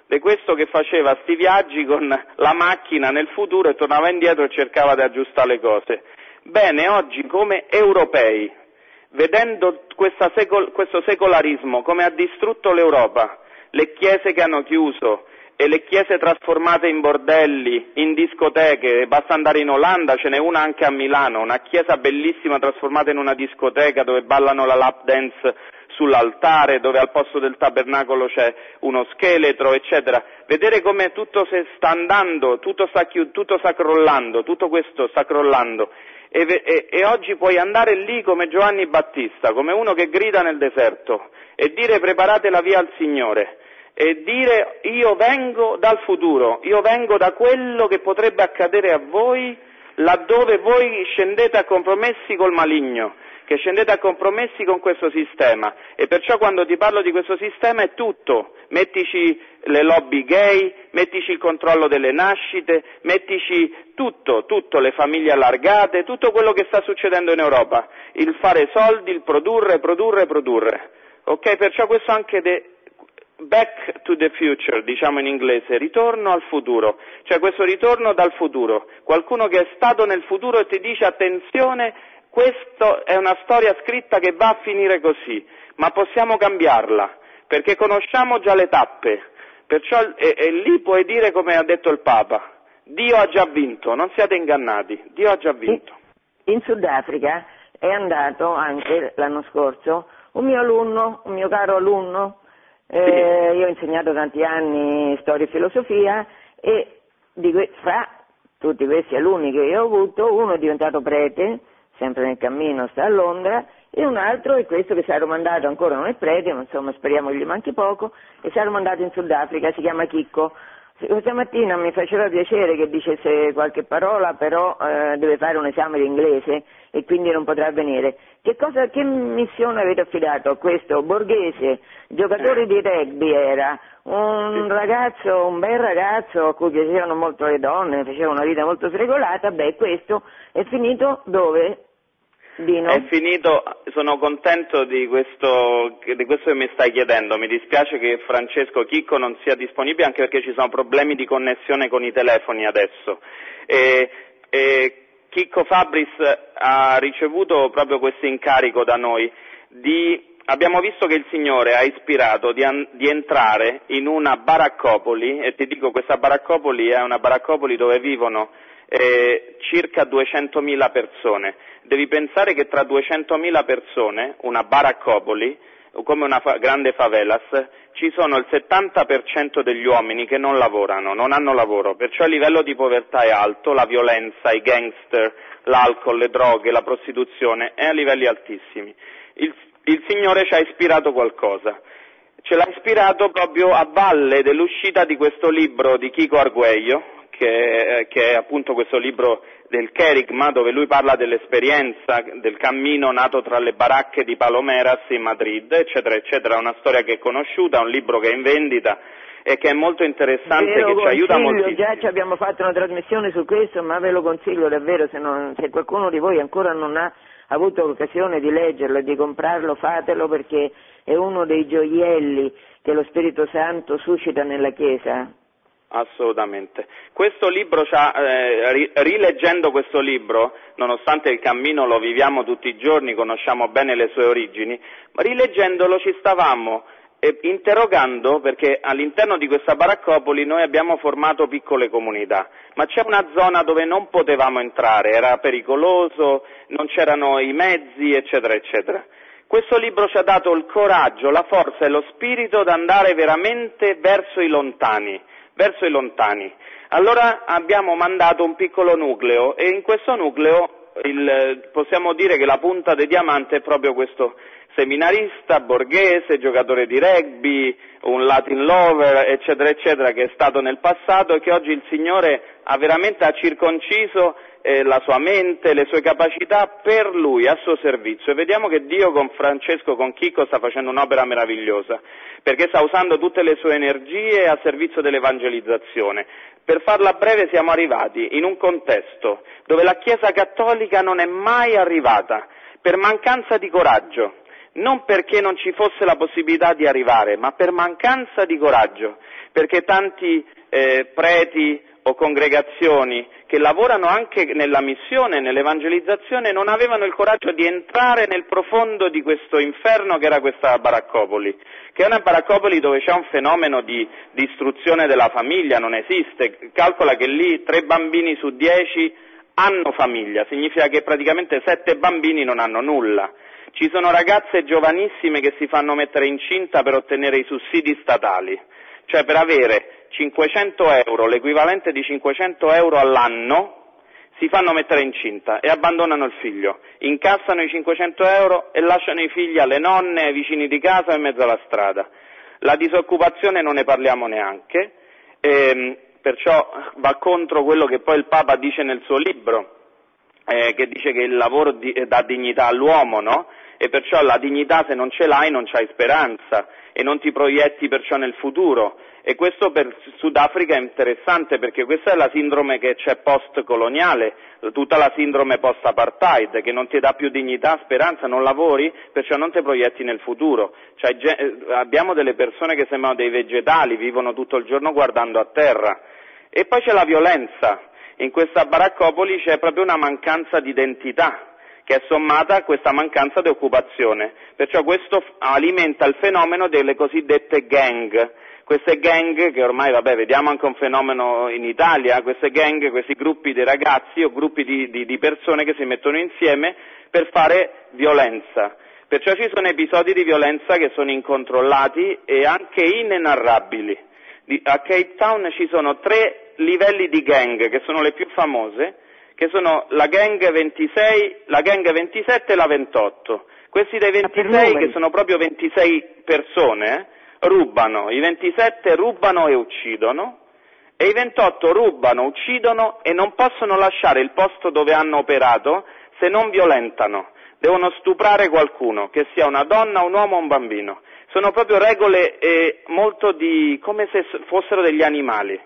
di questo che faceva sti viaggi con la macchina nel futuro e tornava indietro e cercava di aggiustare le cose. Bene, oggi come europei vedendo secol- questo secolarismo come ha distrutto l'Europa, le chiese che hanno chiuso e le chiese trasformate in bordelli, in discoteche, basta andare in Olanda, ce n'è una anche a Milano, una chiesa bellissima trasformata in una discoteca dove ballano la lap dance sull'altare, dove al posto del tabernacolo c'è uno scheletro, eccetera. Vedere come tutto sta andando, tutto sta, tutto sta crollando, tutto questo sta crollando e, e, e oggi puoi andare lì come Giovanni Battista, come uno che grida nel deserto e dire preparate la via al Signore e dire io vengo dal futuro, io vengo da quello che potrebbe accadere a voi laddove voi scendete a compromessi col maligno che scendete a compromessi con questo sistema e perciò quando ti parlo di questo sistema è tutto, mettici le lobby gay, mettici il controllo delle nascite, mettici tutto, tutto, le famiglie allargate, tutto quello che sta succedendo in Europa, il fare soldi, il produrre, produrre, produrre. Ok? Perciò questo anche de, back to the future, diciamo in inglese, ritorno al futuro, cioè questo ritorno dal futuro, qualcuno che è stato nel futuro e ti dice attenzione questa è una storia scritta che va a finire così, ma possiamo cambiarla, perché conosciamo già le tappe, perciò e, e lì puoi dire come ha detto il Papa, Dio ha già vinto, non siate ingannati, Dio ha già vinto. In, in Sudafrica è andato anche l'anno scorso un mio alunno, un mio caro alunno, eh, io ho insegnato tanti anni storia e filosofia e di, fra tutti questi alunni che io ho avuto, uno è diventato prete, sempre nel cammino, sta a Londra, e un altro è questo che si è mandato, ancora non è prete, ma insomma speriamo che gli manchi poco, e si è mandato in Sudafrica, si chiama Chicco. Questa mattina mi faceva piacere che dicesse qualche parola, però eh, deve fare un esame di inglese e quindi non potrà venire. Che, cosa, che missione avete affidato a questo borghese, giocatore di rugby era, un ragazzo, un bel ragazzo a cui piacevano molto le donne, faceva una vita molto sregolata, beh questo è finito dove? Dino? È finito, sono contento di questo, di questo, che mi stai chiedendo, mi dispiace che Francesco Chicco non sia disponibile anche perché ci sono problemi di connessione con i telefoni adesso. E, e Chicco Fabris ha ricevuto proprio questo incarico da noi di abbiamo visto che il Signore ha ispirato di, an- di, entrare in una baraccopoli, e ti dico questa baraccopoli è una baraccopoli dove vivono eh, circa 200.000 persone. Devi pensare che tra 200.000 persone, una baraccopoli, come una fa- grande favelas, ci sono il 70% degli uomini che non lavorano, non hanno lavoro, perciò il livello di povertà è alto, la violenza, i gangster, l'alcol, le droghe, la prostituzione è a livelli altissimi. Il, il Signore ci ha ispirato qualcosa. Ce l'ha ispirato proprio a valle dell'uscita di questo libro di Chico Arguello, che, che, è appunto questo libro del Kerigma, dove lui parla dell'esperienza del cammino nato tra le baracche di Palomeras in Madrid, eccetera, eccetera. Una storia che è conosciuta, un libro che è in vendita e che è molto interessante, ve che ci aiuta molto. Già ci abbiamo fatto una trasmissione su questo, ma ve lo consiglio davvero, se, non, se qualcuno di voi ancora non ha avuto l'occasione di leggerlo e di comprarlo, fatelo perché è uno dei gioielli che lo Spirito Santo suscita nella Chiesa. Assolutamente. Questo libro, eh, rileggendo questo libro, nonostante il cammino lo viviamo tutti i giorni, conosciamo bene le sue origini, ma rileggendolo ci stavamo eh, interrogando perché all'interno di questa baraccopoli noi abbiamo formato piccole comunità, ma c'è una zona dove non potevamo entrare, era pericoloso, non c'erano i mezzi, eccetera, eccetera. Questo libro ci ha dato il coraggio, la forza e lo spirito di andare veramente verso i lontani, verso i lontani. Allora abbiamo mandato un piccolo nucleo e in questo nucleo il, possiamo dire che la punta del diamante è proprio questo seminarista, borghese, giocatore di rugby, un Latin lover, eccetera, eccetera, che è stato nel passato e che oggi il Signore ha veramente circonciso eh, la sua mente, le sue capacità per Lui, a suo servizio. E vediamo che Dio con Francesco, con Chicco, sta facendo un'opera meravigliosa, perché sta usando tutte le sue energie a servizio dell'evangelizzazione. Per farla breve siamo arrivati in un contesto dove la Chiesa cattolica non è mai arrivata per mancanza di coraggio, non perché non ci fosse la possibilità di arrivare, ma per mancanza di coraggio, perché tanti eh, preti o congregazioni che lavorano anche nella missione, nell'evangelizzazione, non avevano il coraggio di entrare nel profondo di questo inferno che era questa baraccopoli, che è una baraccopoli dove c'è un fenomeno di distruzione della famiglia, non esiste. Calcola che lì tre bambini su dieci hanno famiglia, significa che praticamente sette bambini non hanno nulla. Ci sono ragazze giovanissime che si fanno mettere incinta per ottenere i sussidi statali, cioè per avere 500 euro, l'equivalente di 500 euro all'anno, si fanno mettere incinta e abbandonano il figlio, incassano i 500 euro e lasciano i figli alle nonne, ai vicini di casa e in mezzo alla strada. La disoccupazione non ne parliamo neanche, ehm, perciò va contro quello che poi il Papa dice nel suo libro, eh, che dice che il lavoro di, dà dignità all'uomo, no? E perciò la dignità se non ce l'hai non c'hai speranza e non ti proietti perciò nel futuro. E questo per Sudafrica è interessante perché questa è la sindrome che c'è post-coloniale, tutta la sindrome post-apartheid, che non ti dà più dignità, speranza, non lavori, perciò non ti proietti nel futuro. Cioè, abbiamo delle persone che sembrano dei vegetali, vivono tutto il giorno guardando a terra. E poi c'è la violenza. In questa baraccopoli c'è proprio una mancanza di identità che è sommata a questa mancanza di occupazione. Perciò questo alimenta il fenomeno delle cosiddette gang. Queste gang, che ormai, vabbè, vediamo anche un fenomeno in Italia, queste gang, questi gruppi di ragazzi o gruppi di, di, di persone che si mettono insieme per fare violenza. Perciò ci sono episodi di violenza che sono incontrollati e anche inenarrabili. A Cape Town ci sono tre livelli di gang che sono le più famose, che sono la gang 26, la gang 27 e la 28. Questi dei 26, che sono proprio 26 persone, eh, rubano, i 27 rubano e uccidono, e i 28 rubano, uccidono e non possono lasciare il posto dove hanno operato se non violentano. Devono stuprare qualcuno, che sia una donna, un uomo o un bambino. Sono proprio regole eh, molto di, come se fossero degli animali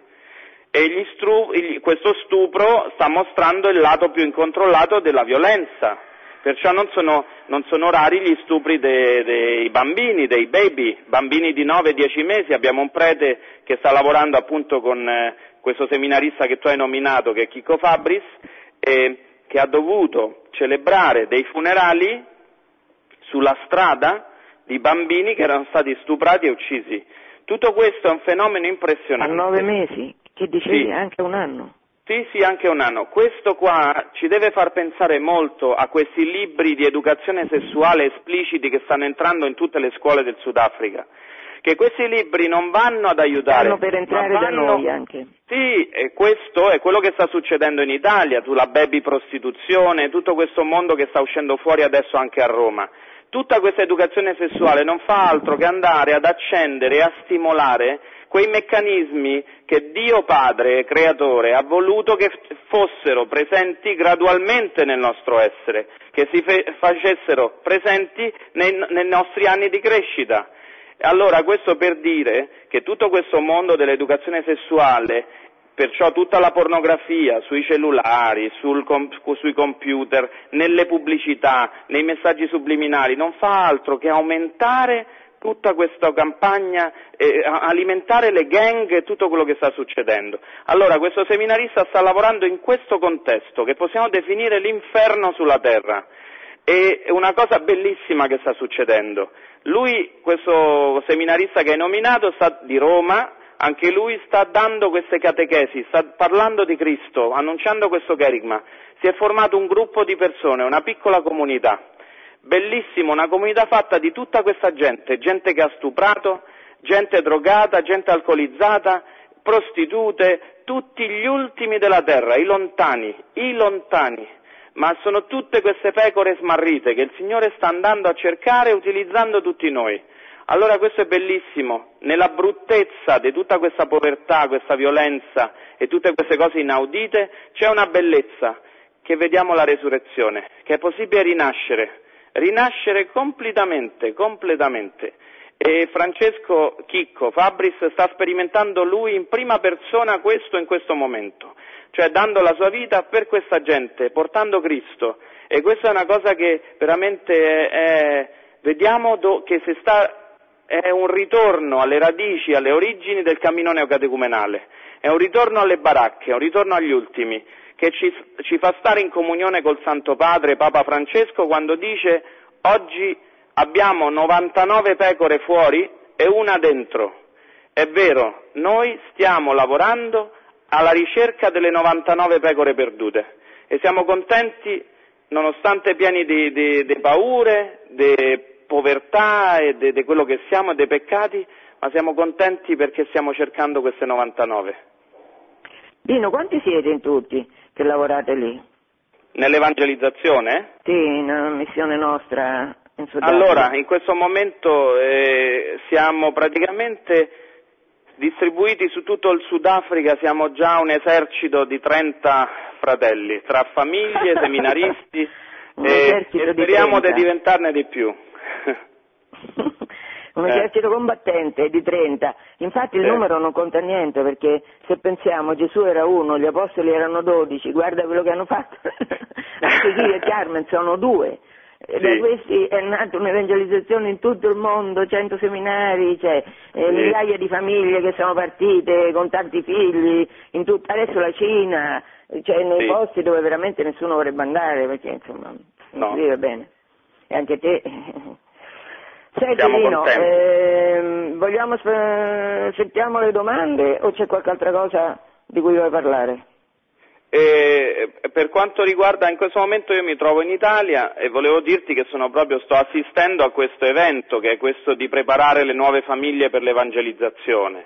e stru- questo stupro sta mostrando il lato più incontrollato della violenza, perciò non sono, non sono rari gli stupri dei, dei bambini, dei baby, bambini di 9-10 mesi, abbiamo un prete che sta lavorando appunto con eh, questo seminarista che tu hai nominato, che è Chico Fabris, e che ha dovuto celebrare dei funerali sulla strada di bambini che erano stati stuprati e uccisi. Tutto questo è un fenomeno impressionante. A nove mesi? Che dicevi sì. anche un anno? Sì, sì, anche un anno. Questo qua ci deve far pensare molto a questi libri di educazione sessuale espliciti che stanno entrando in tutte le scuole del Sudafrica. Che questi libri non vanno ad aiutare. Vanno per entrare vanno... da noi anche. Sì, e questo è quello che sta succedendo in Italia, sulla baby prostituzione, tutto questo mondo che sta uscendo fuori adesso anche a Roma. Tutta questa educazione sessuale non fa altro che andare ad accendere e a stimolare quei meccanismi che Dio Padre, Creatore, ha voluto che fossero presenti gradualmente nel nostro essere, che si fe- facessero presenti nei, nei nostri anni di crescita. Allora questo per dire che tutto questo mondo dell'educazione sessuale Perciò tutta la pornografia sui cellulari, com- sui computer, nelle pubblicità, nei messaggi subliminali non fa altro che aumentare tutta questa campagna, eh, alimentare le gang e tutto quello che sta succedendo. Allora questo seminarista sta lavorando in questo contesto che possiamo definire l'inferno sulla terra. E una cosa bellissima che sta succedendo. Lui, questo seminarista che hai nominato, sta di Roma, anche lui sta dando queste catechesi, sta parlando di Cristo, annunciando questo cherigma. Si è formato un gruppo di persone, una piccola comunità Bellissimo, una comunità fatta di tutta questa gente, gente che ha stuprato, gente drogata, gente alcolizzata, prostitute, tutti gli ultimi della terra, i lontani, i lontani. Ma sono tutte queste pecore smarrite che il Signore sta andando a cercare utilizzando tutti noi. Allora questo è bellissimo, nella bruttezza di tutta questa povertà, questa violenza e tutte queste cose inaudite c'è una bellezza, che vediamo la resurrezione, che è possibile rinascere, rinascere completamente, completamente. E Francesco Chicco Fabris sta sperimentando lui in prima persona questo in questo momento, cioè dando la sua vita per questa gente, portando Cristo. E questa è una cosa che veramente è, vediamo do, che sta è un ritorno alle radici, alle origini del cammino neocatecumenale, è un ritorno alle baracche, è un ritorno agli ultimi, che ci, ci fa stare in comunione col Santo Padre Papa Francesco quando dice oggi abbiamo 99 pecore fuori e una dentro. È vero, noi stiamo lavorando alla ricerca delle 99 pecore perdute e siamo contenti, nonostante pieni di, di, di paure, di povertà e di, quello che siamo e dei peccati, ma siamo contenti perché stiamo cercando queste 99. Dino, quanti siete in tutti che lavorate lì? Nell'evangelizzazione? Sì, nella missione nostra in Sudafrica. Allora, in questo momento eh, siamo praticamente distribuiti su tutto il Sudafrica, siamo già un esercito di 30 fratelli, tra famiglie, seminaristi e, e speriamo di, di diventarne di più. un eh. esercito combattente di 30, infatti il eh. numero non conta niente perché se pensiamo Gesù era uno, gli apostoli erano 12, guarda quello che hanno fatto, anche Chi e Carmen sono due, sì. Da questi è nata un'evangelizzazione in tutto il mondo, cento seminari, cioè, eh, sì. migliaia di famiglie che sono partite con tanti figli, tut- adesso la Cina, cioè nei sì. posti dove veramente nessuno vorrebbe andare perché insomma non si vive bene. E anche te. Senti Lino, eh, vogliamo, sentiamo le domande o c'è qualche altra cosa di cui vuoi parlare? E per quanto riguarda, in questo momento io mi trovo in Italia e volevo dirti che proprio, sto assistendo a questo evento, che è questo di preparare le nuove famiglie per l'evangelizzazione.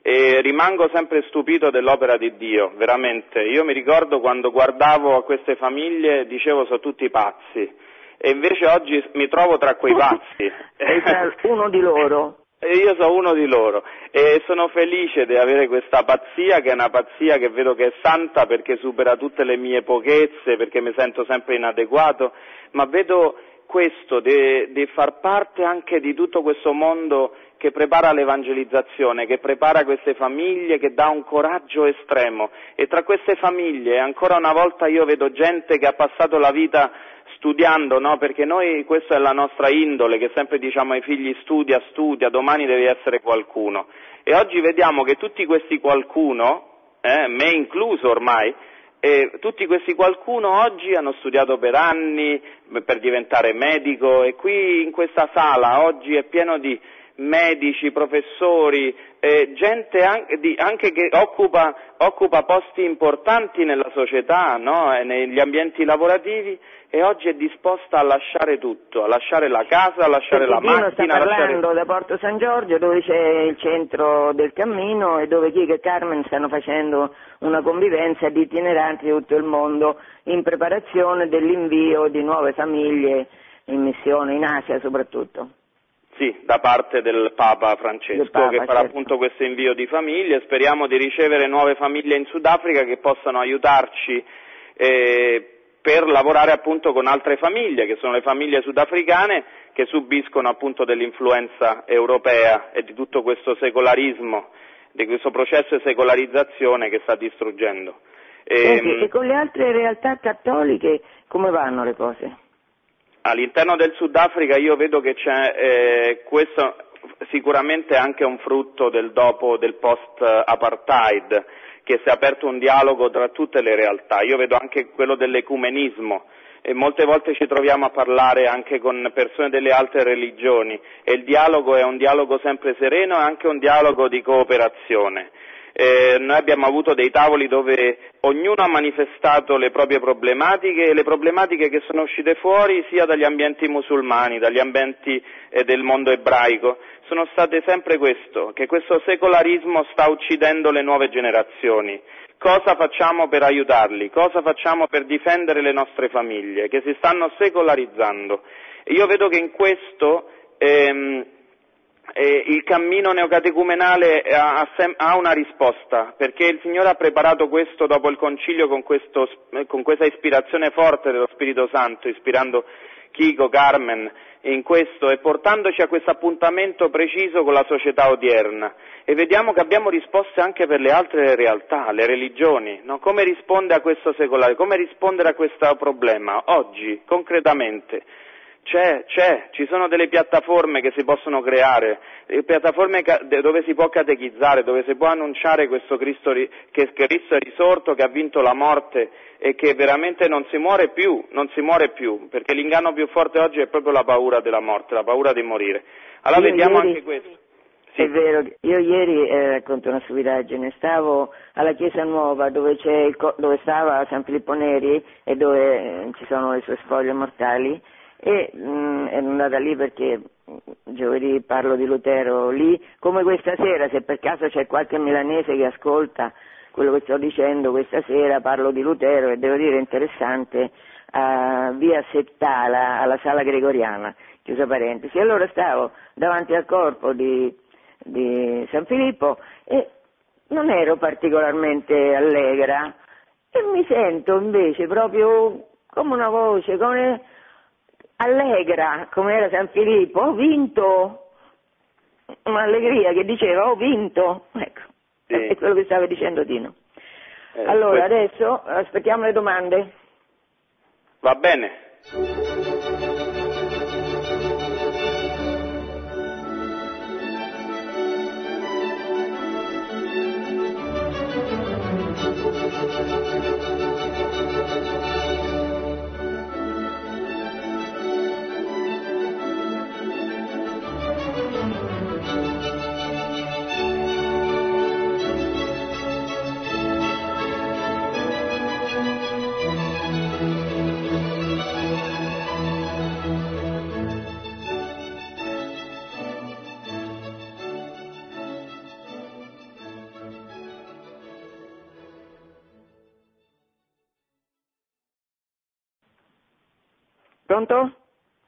E rimango sempre stupito dell'opera di Dio, veramente. Io mi ricordo quando guardavo a queste famiglie dicevo sono tutti pazzi e invece oggi mi trovo tra quei pazzi. Uno di loro. Io sono uno di loro e sono felice di avere questa pazzia che è una pazzia che vedo che è santa perché supera tutte le mie pochezze, perché mi sento sempre inadeguato, ma vedo questo di far parte anche di tutto questo mondo che prepara l'evangelizzazione, che prepara queste famiglie, che dà un coraggio estremo e tra queste famiglie ancora una volta io vedo gente che ha passato la vita studiando, no? perché noi questa è la nostra indole, che sempre diciamo ai figli studia, studia, domani devi essere qualcuno. E oggi vediamo che tutti questi qualcuno, eh, me incluso ormai, e tutti questi qualcuno oggi hanno studiato per anni per diventare medico e qui in questa sala oggi è pieno di medici, professori, eh, gente anche, di, anche che occupa, occupa, posti importanti nella società, no? negli ambienti lavorativi e oggi è disposta a lasciare tutto, a lasciare la casa, a lasciare Perché la macchina. sta parlando lasciare... da Porto San Giorgio dove c'è il centro del cammino e dove Chico e Carmen stanno facendo una convivenza di itineranti di tutto il mondo in preparazione dell'invio di nuove famiglie in missione, in Asia soprattutto. Sì, da parte del Papa Francesco Papa, che farà certo. appunto questo invio di famiglie. Speriamo di ricevere nuove famiglie in Sudafrica che possano aiutarci eh, per lavorare appunto con altre famiglie, che sono le famiglie sudafricane che subiscono appunto dell'influenza europea e di tutto questo secolarismo, di questo processo di secolarizzazione che sta distruggendo. E, Senti, e con le altre realtà cattoliche come vanno le cose? All'interno del Sudafrica io vedo che c'è eh, questo sicuramente anche un frutto del dopo, del post-apartheid, che si è aperto un dialogo tra tutte le realtà. Io vedo anche quello dell'ecumenismo. E molte volte ci troviamo a parlare anche con persone delle altre religioni. E il dialogo è un dialogo sempre sereno e anche un dialogo di cooperazione eh, noi abbiamo avuto dei tavoli dove ognuno ha manifestato le proprie problematiche e le problematiche che sono uscite fuori sia dagli ambienti musulmani, dagli ambienti eh, del mondo ebraico, sono state sempre questo, che questo secolarismo sta uccidendo le nuove generazioni. Cosa facciamo per aiutarli? Cosa facciamo per difendere le nostre famiglie che si stanno secolarizzando? Io vedo che in questo ehm, eh, il cammino neocatecumenale ha, ha, una risposta, perché il Signore ha preparato questo dopo il concilio con, questo, con questa ispirazione forte dello Spirito Santo, ispirando Chico, Carmen in questo e portandoci a questo appuntamento preciso con la società odierna. E vediamo che abbiamo risposte anche per le altre realtà, le religioni. No? Come risponde a questo secolare? Come rispondere a questo problema oggi, concretamente? C'è, c'è, ci sono delle piattaforme che si possono creare, piattaforme dove si può catechizzare, dove si può annunciare questo Cristo, che Cristo è risorto, che ha vinto la morte e che veramente non si muore più, non si muore più, perché l'inganno più forte oggi è proprio la paura della morte, la paura di morire. Allora Io vediamo ieri- anche questo. Sì. È vero, io ieri eh, racconto una stupidaggine, stavo alla Chiesa Nuova dove, c'è il co- dove stava San Filippo Neri e dove eh, ci sono le sue spoglie mortali e mh, ero andata lì perché giovedì parlo di Lutero lì, come questa sera, se per caso c'è qualche milanese che ascolta quello che sto dicendo, questa sera parlo di Lutero e devo dire interessante a via Settala, alla sala gregoriana, chiusa parentesi. Allora stavo davanti al corpo di, di San Filippo e non ero particolarmente allegra e mi sento invece proprio come una voce, come allegra, come era San Filippo, ho vinto, un'allegria che diceva ho vinto, ecco, Sì. è quello che stava dicendo Dino. Eh, Allora, que- adesso aspettiamo le domande. Va bene. Pronto?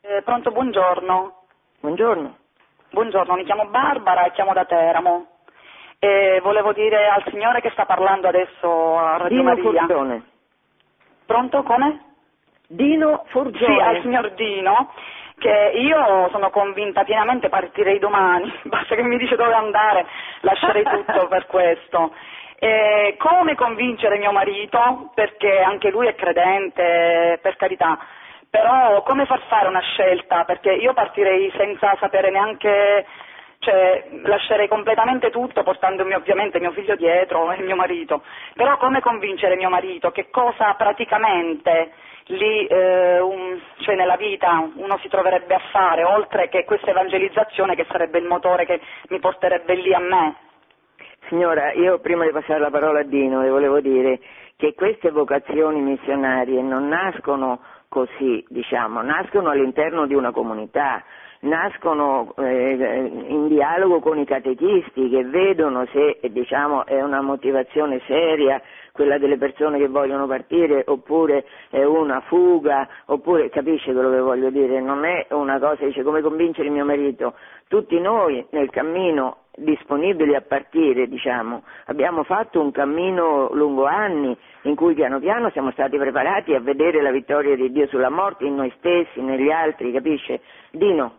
Eh, pronto, buongiorno. Buongiorno. Buongiorno, mi chiamo Barbara e chiamo da Teramo. E volevo dire al signore che sta parlando adesso a Radio Dino Maria. Forgione. Pronto, come? Dino Sì, Forgione. al signor Dino, che io sono convinta pienamente partirei domani, basta che mi dice dove andare, lascerei tutto per questo. E come convincere mio marito, perché anche lui è credente, per carità, però come far fare una scelta? Perché io partirei senza sapere neanche, cioè lascerei completamente tutto portandomi ovviamente mio figlio dietro e mio marito, però come convincere mio marito? Che cosa praticamente lì, eh, un- cioè nella vita uno si troverebbe a fare, oltre che questa evangelizzazione che sarebbe il motore che mi porterebbe lì a me? Signora, io prima di passare la parola a Dino le volevo dire che queste vocazioni missionarie non nascono così, diciamo, nascono all'interno di una comunità, nascono eh, in dialogo con i catechisti che vedono se diciamo, è una motivazione seria quella delle persone che vogliono partire oppure è una fuga, oppure capisce quello che voglio dire, non è una cosa, dice come convincere mio marito, tutti noi nel cammino disponibili a partire, diciamo, abbiamo fatto un cammino lungo anni in cui piano piano siamo stati preparati a vedere la vittoria di Dio sulla morte in noi stessi, negli altri, capisce? Dino,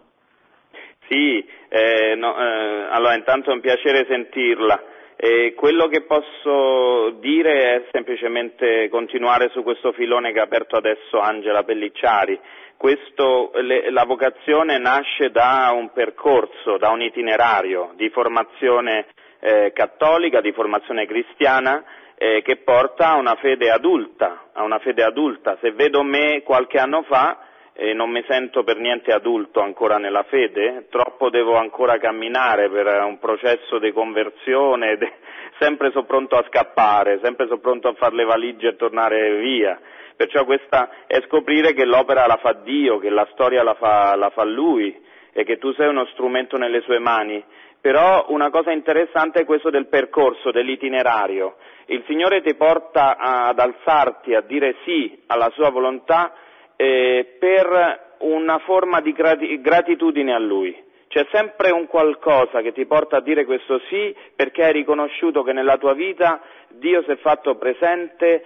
Sì, eh, no, eh, allora intanto è un piacere sentirla. E quello che posso dire è semplicemente continuare su questo filone che ha aperto adesso Angela Pellicciari. Questo, le- la vocazione nasce da un percorso, da un itinerario di formazione eh, cattolica, di formazione cristiana eh, che porta a una fede adulta, a una fede adulta. Se vedo me qualche anno fa e non mi sento per niente adulto ancora nella fede, troppo devo ancora camminare per un processo di conversione, de- sempre sono pronto a scappare, sempre sono pronto a fare le valigie e tornare via. Perciò questa è scoprire che l'opera la fa Dio, che la storia la fa, la fa Lui e che tu sei uno strumento nelle sue mani. Però una cosa interessante è questo del percorso, dell'itinerario. Il Signore ti porta ad alzarti, a dire sì alla sua volontà eh, per una forma di grati- gratitudine a Lui. C'è sempre un qualcosa che ti porta a dire questo sì perché hai riconosciuto che nella tua vita Dio si è fatto presente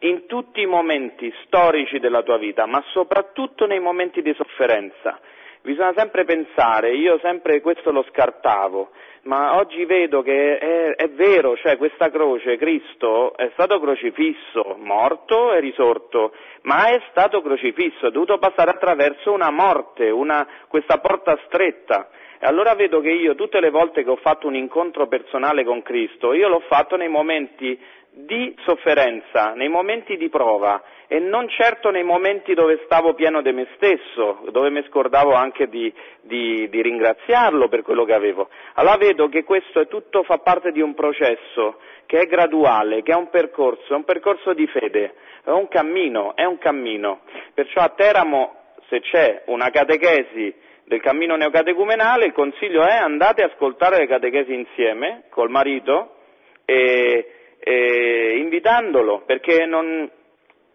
in tutti i momenti storici della tua vita, ma soprattutto nei momenti di sofferenza. Bisogna sempre pensare, io sempre questo lo scartavo, ma oggi vedo che è, è, vero, cioè questa croce, Cristo è stato crocifisso, morto e risorto, ma è stato crocifisso, è dovuto passare attraverso una morte, una, questa porta stretta. E allora vedo che io tutte le volte che ho fatto un incontro personale con Cristo, io l'ho fatto nei momenti di sofferenza, nei momenti di prova e non certo nei momenti dove stavo pieno di me stesso, dove mi scordavo anche di, di, di ringraziarlo per quello che avevo. Allora vedo che questo tutto fa parte di un processo che è graduale, che è un percorso, è un percorso di fede, è un cammino, è un cammino. Perciò a Teramo, se c'è una catechesi del cammino neocatecumenale, il consiglio è andate a ascoltare le catechesi insieme col marito e eh, invitandolo, perché non,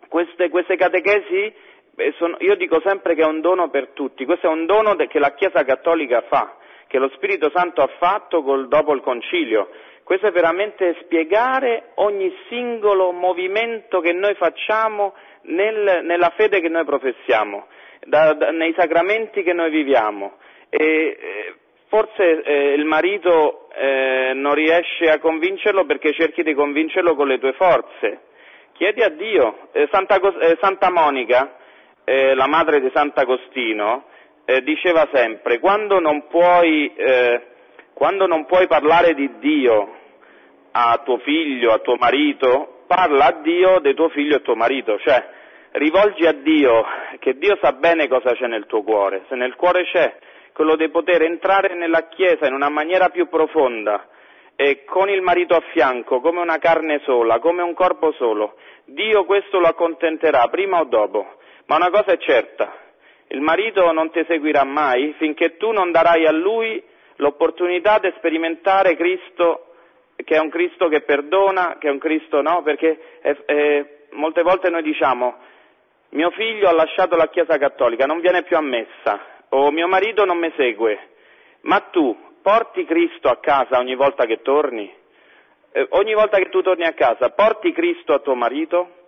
queste, queste, catechesi, eh, sono, io dico sempre che è un dono per tutti, questo è un dono che la Chiesa Cattolica fa, che lo Spirito Santo ha fatto col, dopo il Concilio. Questo è veramente spiegare ogni singolo movimento che noi facciamo nel, nella fede che noi professiamo, da, da, nei sacramenti che noi viviamo. E, eh, forse eh, il marito eh, non riesce a convincerlo perché cerchi di convincerlo con le tue forze. Chiedi a Dio. Eh, Santa, eh, Santa, Monica, eh, la madre di Sant'Agostino, eh, diceva sempre, quando non, puoi, quando non puoi parlare di Dio a tuo figlio, a tuo marito, parla a Dio di tuo figlio e tuo marito, cioè rivolgi a Dio che Dio sa bene cosa c'è nel tuo cuore, se nel cuore c'è quello di poter entrare nella Chiesa in una maniera più profonda e con il marito a fianco, come una carne sola, come un corpo solo. Dio questo lo accontenterà prima o dopo, ma una cosa è certa, il marito non ti seguirà mai finché tu non darai a lui l'opportunità di sperimentare Cristo, che è un Cristo che perdona, che è un Cristo no, perché è, è, molte volte noi diciamo mio figlio ha lasciato la Chiesa Cattolica, non viene più a messa, o mio marito non mi segue, ma tu porti Cristo a casa ogni volta che torni? Eh, ogni volta che tu torni a casa, porti Cristo a tuo marito?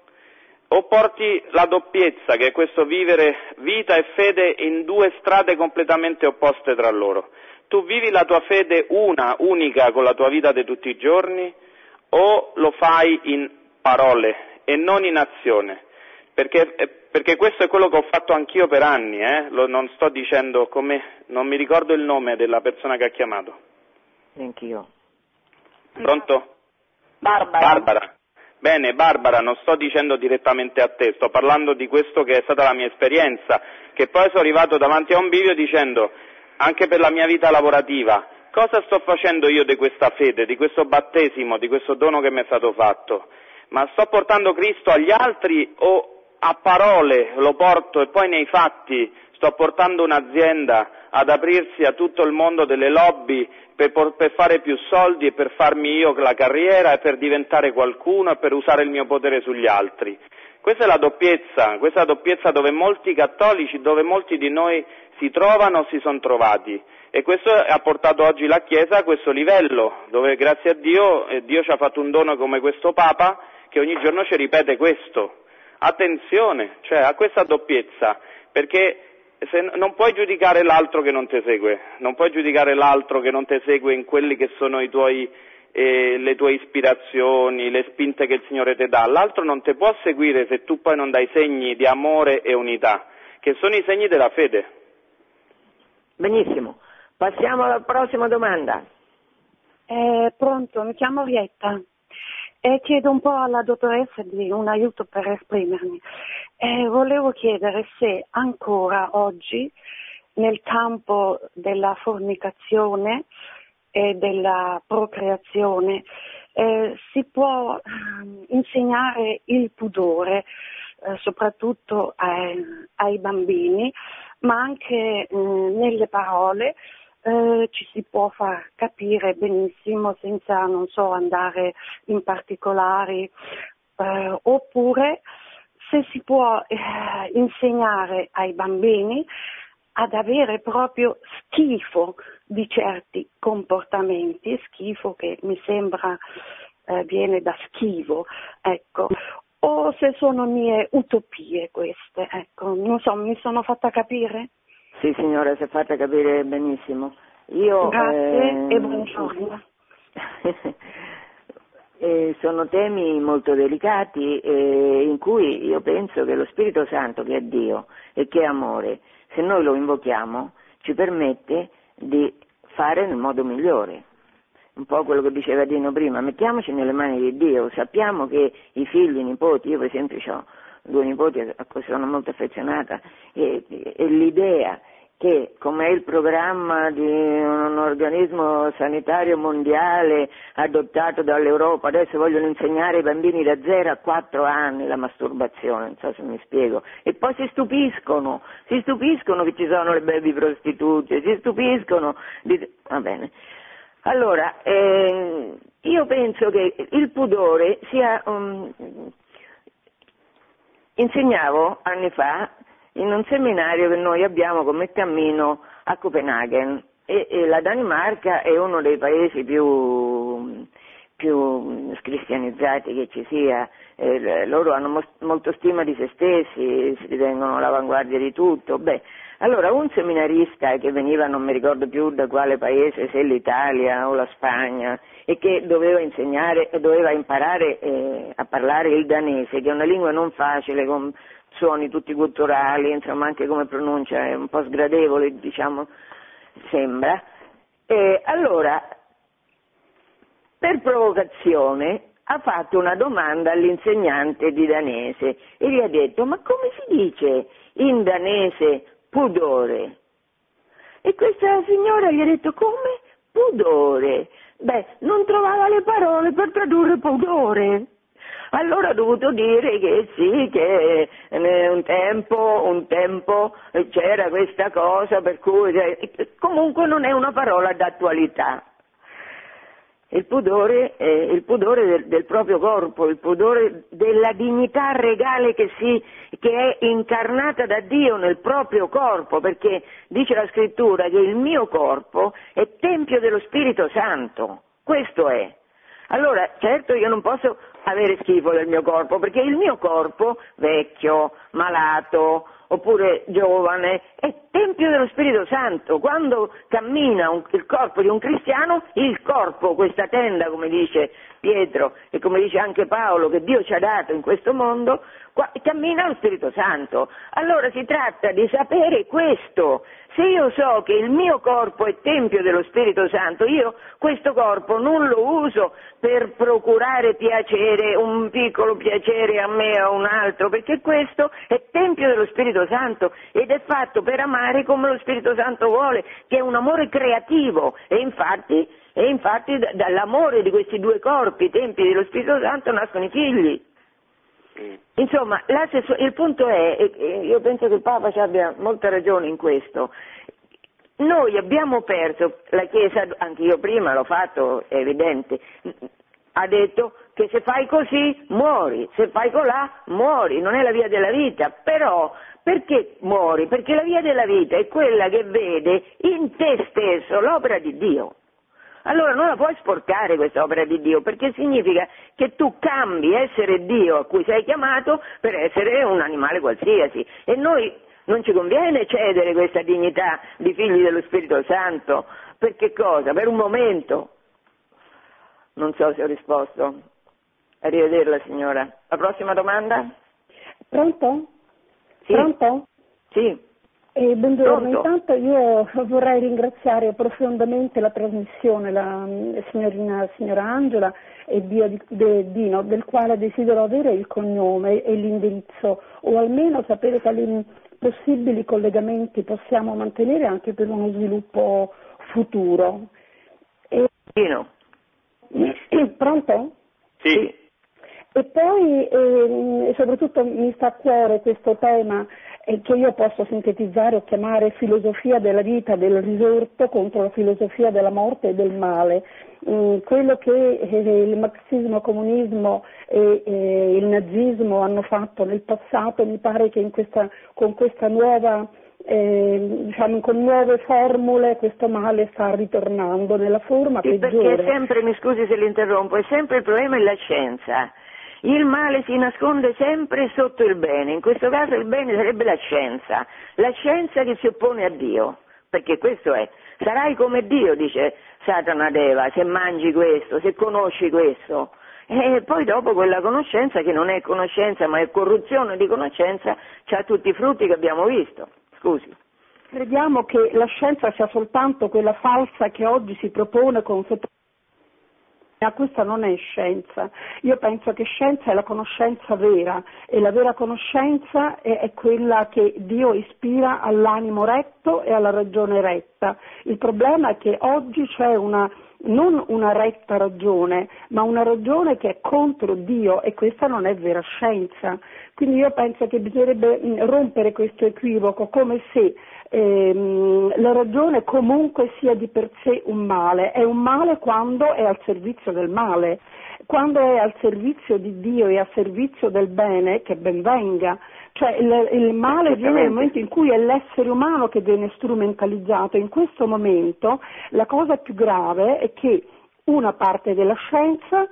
O porti la doppiezza, che è questo vivere vita e fede in due strade completamente opposte tra loro? Tu vivi la tua fede una, unica, con la tua vita di tutti i giorni, o lo fai in parole e non in azione? Perché, eh, perché, questo è quello che ho fatto anch'io per anni, eh? Lo, non sto dicendo come, non mi ricordo il nome della persona che ha chiamato. Neanch'io. Pronto? Barbara. Barbara. Bene, Barbara, non sto dicendo direttamente a te, sto parlando di questo che è stata la mia esperienza, che poi sono arrivato davanti a un bivio dicendo, anche per la mia vita lavorativa, cosa sto facendo io di questa fede, di questo battesimo, di questo dono che mi è stato fatto? Ma sto portando Cristo agli altri o a parole lo porto e poi nei fatti sto portando un'azienda ad aprirsi a tutto il mondo delle lobby per, per, fare più soldi e per farmi io la carriera e per diventare qualcuno e per usare il mio potere sugli altri. Questa è la doppiezza, questa è la doppiezza dove molti cattolici, dove molti di noi si trovano o si sono trovati. E questo ha portato oggi la Chiesa a questo livello, dove grazie a Dio, eh, Dio ci ha fatto un dono come questo Papa che ogni giorno ci ripete questo. Attenzione, cioè a questa doppiezza, perché non puoi giudicare l'altro che non ti segue, non puoi giudicare l'altro che non ti segue in quelli che sono tuoi, eh, le tue ispirazioni, le spinte che il Signore ti dà, l'altro non ti può seguire se tu poi non dai segni di amore e unità, che sono i segni della fede. Benissimo, passiamo alla prossima domanda. Eh, pronto, mi chiamo Rietta e chiedo un po' alla dottoressa di un aiuto per esprimermi. E volevo chiedere se ancora oggi nel campo della fornicazione e della procreazione eh, si può eh, insegnare il pudore eh, soprattutto ai, ai, bambini, ma anche mm, nelle parole eh, ci si può far capire benissimo senza, non so, andare in particolari, eh, oppure se si può eh, insegnare ai bambini ad avere proprio schifo di certi comportamenti, schifo che mi sembra eh, viene da schivo, ecco, o se sono mie utopie queste, ecco, non so, mi sono fatta capire? Sì, signora, si è fatta capire benissimo. Io, Grazie ehm, e buongiorno. eh, sono temi molto delicati eh, in cui io penso che lo Spirito Santo, che è Dio e che è amore, se noi lo invochiamo, ci permette di fare nel modo migliore. Un po' quello che diceva Dino prima, mettiamoci nelle mani di Dio, sappiamo che i figli, i nipoti, io per esempio ho due nipoti a cui sono molto affezionata e, e l'idea che come è il programma di un organismo sanitario mondiale adottato dall'Europa, adesso vogliono insegnare ai bambini da 0 a 4 anni la masturbazione, non so se mi spiego, e poi si stupiscono, si stupiscono che ci sono le baby prostitute, si stupiscono di... va bene. Allora, eh, io penso che il pudore sia... Um, insegnavo anni fa in un seminario che noi abbiamo come cammino a Copenaghen e, e la Danimarca è uno dei paesi più, più cristianizzati che ci sia, eh, loro hanno mo- molto stima di se stessi, si ritengono all'avanguardia di tutto. Beh, allora un seminarista che veniva, non mi ricordo più da quale paese, se l'Italia o la Spagna, e che doveva insegnare, doveva imparare eh, a parlare il danese, che è una lingua non facile, con suoni tutti gutturali, insomma anche come pronuncia è un po' sgradevole, diciamo, sembra. E allora, per provocazione, ha fatto una domanda all'insegnante di danese e gli ha detto ma come si dice in danese pudore? E questa signora gli ha detto come? Pudore. Beh, non trovava le parole per tradurre pudore. Allora ho dovuto dire che sì, che un tempo, un tempo c'era questa cosa per cui comunque non è una parola d'attualità. Il pudore, eh, il pudore del, del, proprio corpo, il pudore della dignità regale che, si, che è incarnata da Dio nel proprio corpo, perché dice la scrittura che il mio corpo è tempio dello Spirito Santo, questo è. Allora, certo io non posso avere schifo del mio corpo, perché il mio corpo, vecchio, malato, oppure giovane, è tempio dello Spirito Santo. Quando cammina un, il corpo di un cristiano, il corpo, questa tenda, come dice Pietro e come dice anche Paolo, che Dio ci ha dato in questo mondo, qua, cammina lo Spirito Santo. Allora si tratta di sapere questo, se io so che il mio corpo è tempio dello Spirito Santo, io questo corpo non lo uso per procurare piacere, un piccolo piacere a me o a un altro, perché questo è tempio dello Spirito Santo ed è fatto per amare come lo Spirito Santo vuole, che è un amore creativo e infatti, e infatti dall'amore di questi due corpi, tempi dello Spirito Santo, nascono i figli. Insomma, il punto è, e io penso che il Papa ci abbia molta ragione in questo, noi abbiamo perso, la Chiesa, anche io prima l'ho fatto, è evidente, ha detto che se fai così muori, se fai colà muori, non è la via della vita, però perché muori? Perché la via della vita è quella che vede in te stesso l'opera di Dio. Allora non la puoi sporcare questa opera di Dio, perché significa che tu cambi essere Dio a cui sei chiamato per essere un animale qualsiasi. E noi non ci conviene cedere questa dignità di figli dello Spirito Santo. Per che cosa? Per un momento. Non so se ho risposto. Arrivederla signora. La prossima domanda? Pronto? Sì. Pronto? Sì. Eh, buongiorno, Pronto? intanto io vorrei ringraziare profondamente la trasmissione, la mm, signorina, signora Angela e Dio di, de, Dino, del quale desidero avere il cognome e l'indirizzo, o almeno sapere quali possibili collegamenti possiamo mantenere anche per uno sviluppo futuro. E... Dino. Pronto? Sì. E poi eh, soprattutto mi sta a cuore questo tema che io posso sintetizzare o chiamare filosofia della vita del risorto contro la filosofia della morte e del male. Mm, quello che eh, il marxismo, comunismo e eh, il nazismo hanno fatto nel passato mi pare che questa, con questa nuova eh, diciamo, con nuove formule questo male sta ritornando nella forma Sì, peggiore. perché sempre, mi scusi se l'interrompo, è sempre il problema è la scienza. Il male si nasconde sempre sotto il bene, in questo caso il bene sarebbe la scienza, la scienza che si oppone a Dio, perché questo è. Sarai come Dio, dice Satana ad Eva, se mangi questo, se conosci questo. E poi dopo quella conoscenza, che non è conoscenza ma è corruzione di conoscenza, ha tutti i frutti che abbiamo visto. Scusi. Crediamo che la scienza sia soltanto quella falsa che oggi si propone con ma questa non è scienza. Io penso che scienza è la conoscenza vera e la vera conoscenza è, è, quella che Dio ispira all'animo retto e alla ragione retta. Il problema è che oggi c'è una, non una retta ragione, ma una ragione che è contro Dio e questa non è vera scienza. Quindi io penso che bisognerebbe rompere questo equivoco come se ehm, la ragione comunque sia di per sé un male, è un male quando è al servizio del male, quando è al servizio di Dio e al servizio del bene, che ben venga. Cioè il, il male viene nel momento in cui è l'essere umano che viene strumentalizzato. In questo momento la cosa più grave è che una parte della scienza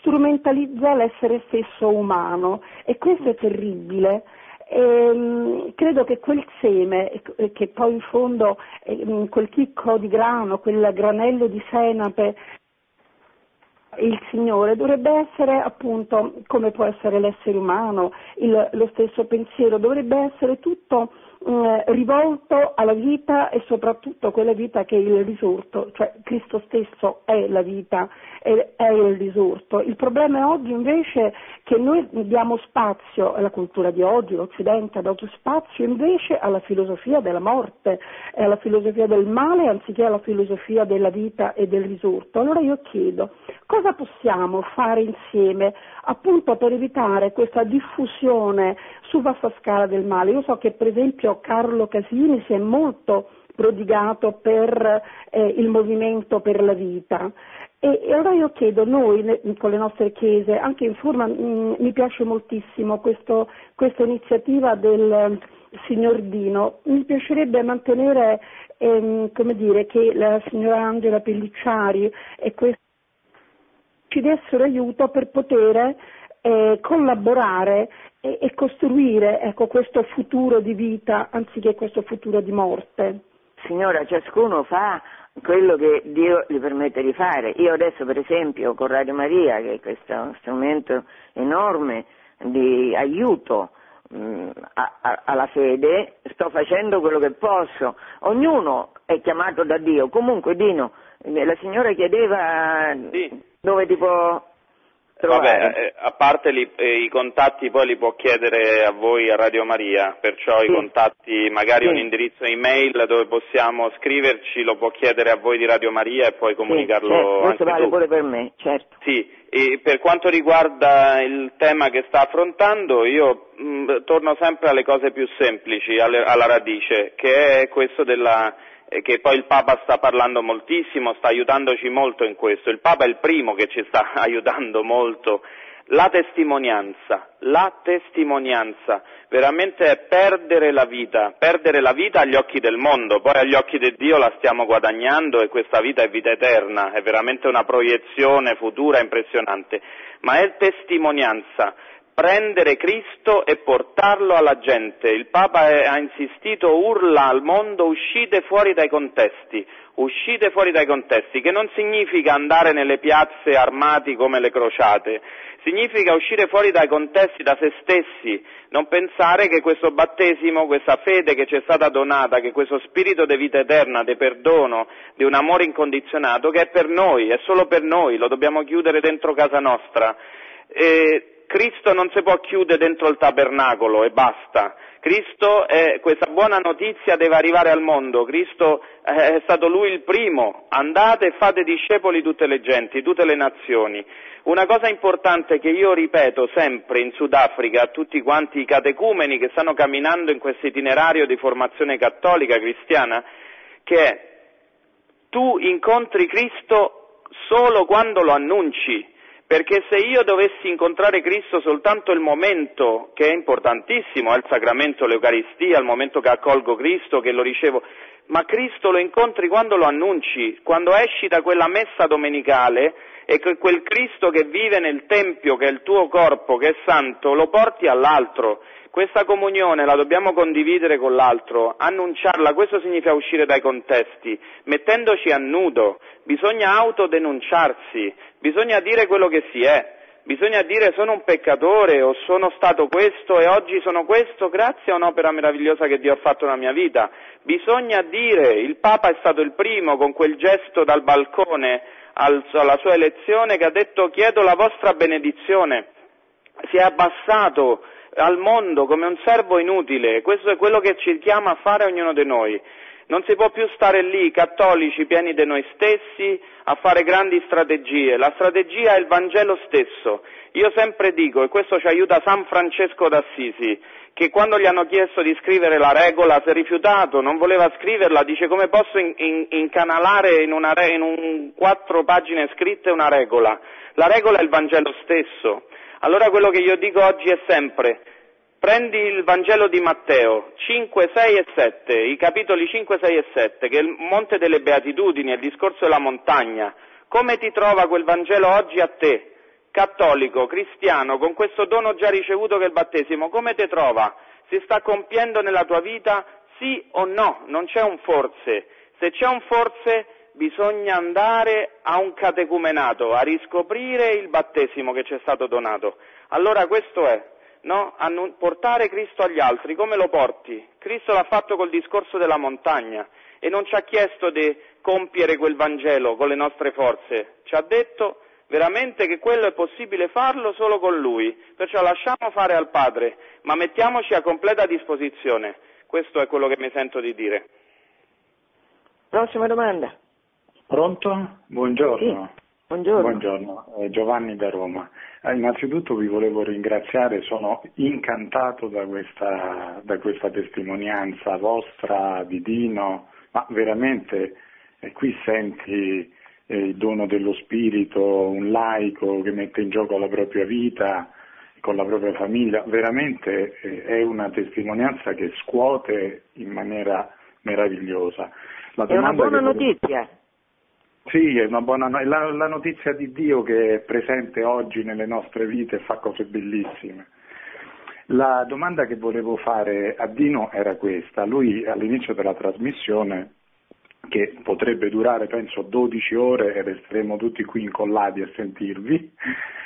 strumentalizza l'essere stesso umano e questo è terribile. E, ehm, credo che quel seme, eh, che poi in fondo eh, quel chicco di grano, quel granello di senape, il Signore dovrebbe essere appunto come può essere l'essere umano, il, lo stesso pensiero, dovrebbe essere tutto eh, rivolto alla vita e soprattutto a quella vita che è il risorto, cioè Cristo stesso è la vita, è, è il risorto. Il problema è oggi invece che noi diamo spazio alla cultura di oggi, l'Occidente ha dato spazio invece alla filosofia della morte, alla filosofia del male anziché alla filosofia della vita e del risorto. Allora io chiedo, cosa possiamo fare insieme appunto per evitare questa diffusione su vasta scala del male? Io so che per esempio Carlo Casini si è molto prodigato per eh, il movimento per la vita. E, e, allora io chiedo, noi le, con le nostre chiese, anche in forma, mh, mm, mi piace moltissimo questa iniziativa del signor Dino, mi piacerebbe mantenere, ehm, come dire, che la signora Angela Pellicciari e questo ci dessero aiuto per poter eh, collaborare e, e costruire ecco, questo futuro di vita anziché questo futuro di morte. Signora, ciascuno fa quello che Dio gli permette di fare. Io adesso per esempio con Radio Maria, che è questo strumento enorme di aiuto mh, mm, a, a, alla fede, sto facendo quello che posso. Ognuno è chiamato da Dio. Comunque Dino, la signora chiedeva sì. dove ti può Vabbè, eh, a parte li, eh, i contatti poi li può chiedere a voi a Radio Maria, perciò sì. i contatti, magari sì. un indirizzo email dove possiamo scriverci, lo può chiedere a voi di Radio Maria e poi comunicarlo sì, certo. Questo vale tu. pure per me, certo. Sì, e per quanto riguarda il tema che sta affrontando, io mh, mm, torno sempre alle cose più semplici, alle, alla radice, che è questo della che poi il Papa sta parlando moltissimo, sta aiutandoci molto in questo. Il Papa è il primo che ci sta aiutando molto. La testimonianza, la testimonianza, veramente è perdere la vita, perdere la vita agli occhi del mondo, poi agli occhi di Dio la stiamo guadagnando e questa vita è vita eterna, è veramente una proiezione futura impressionante, ma è testimonianza, prendere Cristo e portarlo alla gente. Il Papa ha insistito, urla al mondo, uscite fuori dai contesti, uscite fuori dai contesti, che non significa andare nelle piazze armati come le crociate, significa uscire fuori dai contesti, da se stessi, non pensare che questo battesimo, questa fede che ci è stata donata, che questo spirito di vita eterna, di perdono, di un amore incondizionato, che è per noi, è solo per noi, lo dobbiamo chiudere dentro casa nostra. E Cristo non si può chiudere dentro il tabernacolo e basta. Cristo, è, questa buona notizia deve arrivare al mondo. Cristo è stato Lui il primo. Andate e fate discepoli tutte le genti, tutte le nazioni. Una cosa importante che io ripeto sempre in Sudafrica a tutti quanti i catecumeni che stanno camminando in questo itinerario di formazione cattolica cristiana, che è tu incontri Cristo solo quando lo annunci perché se io dovessi incontrare Cristo soltanto il momento, che è importantissimo, è il sacramento, l'Eucaristia, il momento che accolgo Cristo, che lo ricevo, ma Cristo lo incontri quando lo annunci, quando esci da quella messa domenicale e che quel Cristo che vive nel Tempio, che è il tuo corpo, che è santo, lo porti all'altro. Questa comunione la dobbiamo condividere con l'altro, annunciarla, questo significa uscire dai contesti, mettendoci a nudo, bisogna autodenunciarsi, bisogna dire quello che si è, bisogna dire sono un peccatore o sono stato questo e oggi sono questo grazie a un'opera meravigliosa che Dio ha fatto nella mia vita, bisogna dire il Papa è stato il primo con quel gesto dal balcone alla sua elezione che ha detto chiedo la vostra benedizione, si è abbassato al mondo come un servo inutile, questo è quello che ci chiama a fare ognuno di noi. Non si può più stare lì, cattolici, pieni di noi stessi, a fare grandi strategie. La strategia è il Vangelo stesso. Io sempre dico, e questo ci aiuta San Francesco d'Assisi, che quando gli hanno chiesto di scrivere la regola si è rifiutato, non voleva scriverla, dice come posso in, in, incanalare in, una, in un, quattro pagine scritte una regola. La regola è il Vangelo stesso. Allora quello che io dico oggi è sempre, prendi il Vangelo di Matteo 5, 6 e 7, i capitoli 5, 6 e 7, che è il Monte delle Beatitudini, il discorso della montagna. Come ti trova quel Vangelo oggi a te, cattolico, cristiano, con questo dono già ricevuto che è il battesimo? Come ti trova? Si sta compiendo nella tua vita sì o no? Non c'è un forse. Se c'è un forse, bisogna andare a un catecumenato, a riscoprire il battesimo che ci è stato donato. Allora questo è, no? portare Cristo agli altri, come lo porti? Cristo l'ha fatto col discorso della montagna e non ci ha chiesto di compiere quel Vangelo con le nostre forze, ci ha detto veramente che quello è possibile farlo solo con Lui, perciò lasciamo fare al Padre, ma mettiamoci a completa disposizione. Questo è quello che mi sento di dire. Prossima domanda. Pronto? Buongiorno. Sì. Buongiorno. Buongiorno. Eh, Giovanni da Roma. Eh, innanzitutto vi volevo ringraziare, sono incantato da questa, da questa testimonianza vostra di Dino, ma veramente eh, qui senti eh, il dono dello spirito, un laico che mette in gioco la propria vita con la propria famiglia, veramente eh, è una testimonianza che scuote in maniera meravigliosa. La è una buona notizia. Sì, è una buona la, la notizia di Dio che è presente oggi nelle nostre vite e fa cose bellissime. La domanda che volevo fare a Dino era questa. Lui all'inizio della trasmissione, che potrebbe durare penso 12 ore e resteremo tutti qui incollati a sentirvi,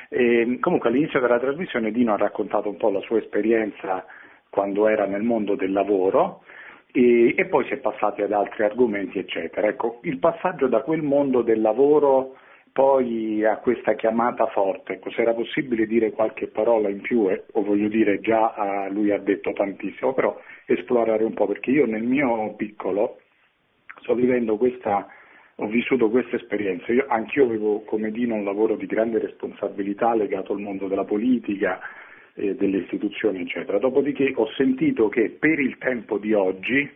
e, comunque all'inizio della trasmissione Dino ha raccontato un po' la sua esperienza quando era nel mondo del lavoro e, e, poi si è passati ad altri argomenti, eccetera. Ecco, il passaggio da quel mondo del lavoro poi a questa chiamata forte, ecco, se era possibile dire qualche parola in più, eh, o voglio dire già ah, lui ha detto tantissimo, però esplorare un po', perché io nel mio piccolo sto vivendo questa, ho vissuto questa esperienza, io, anch'io avevo come Dino un lavoro di grande responsabilità legato al mondo della politica, eh, delle istituzioni, eccetera. Dopodiché ho sentito che per il tempo di oggi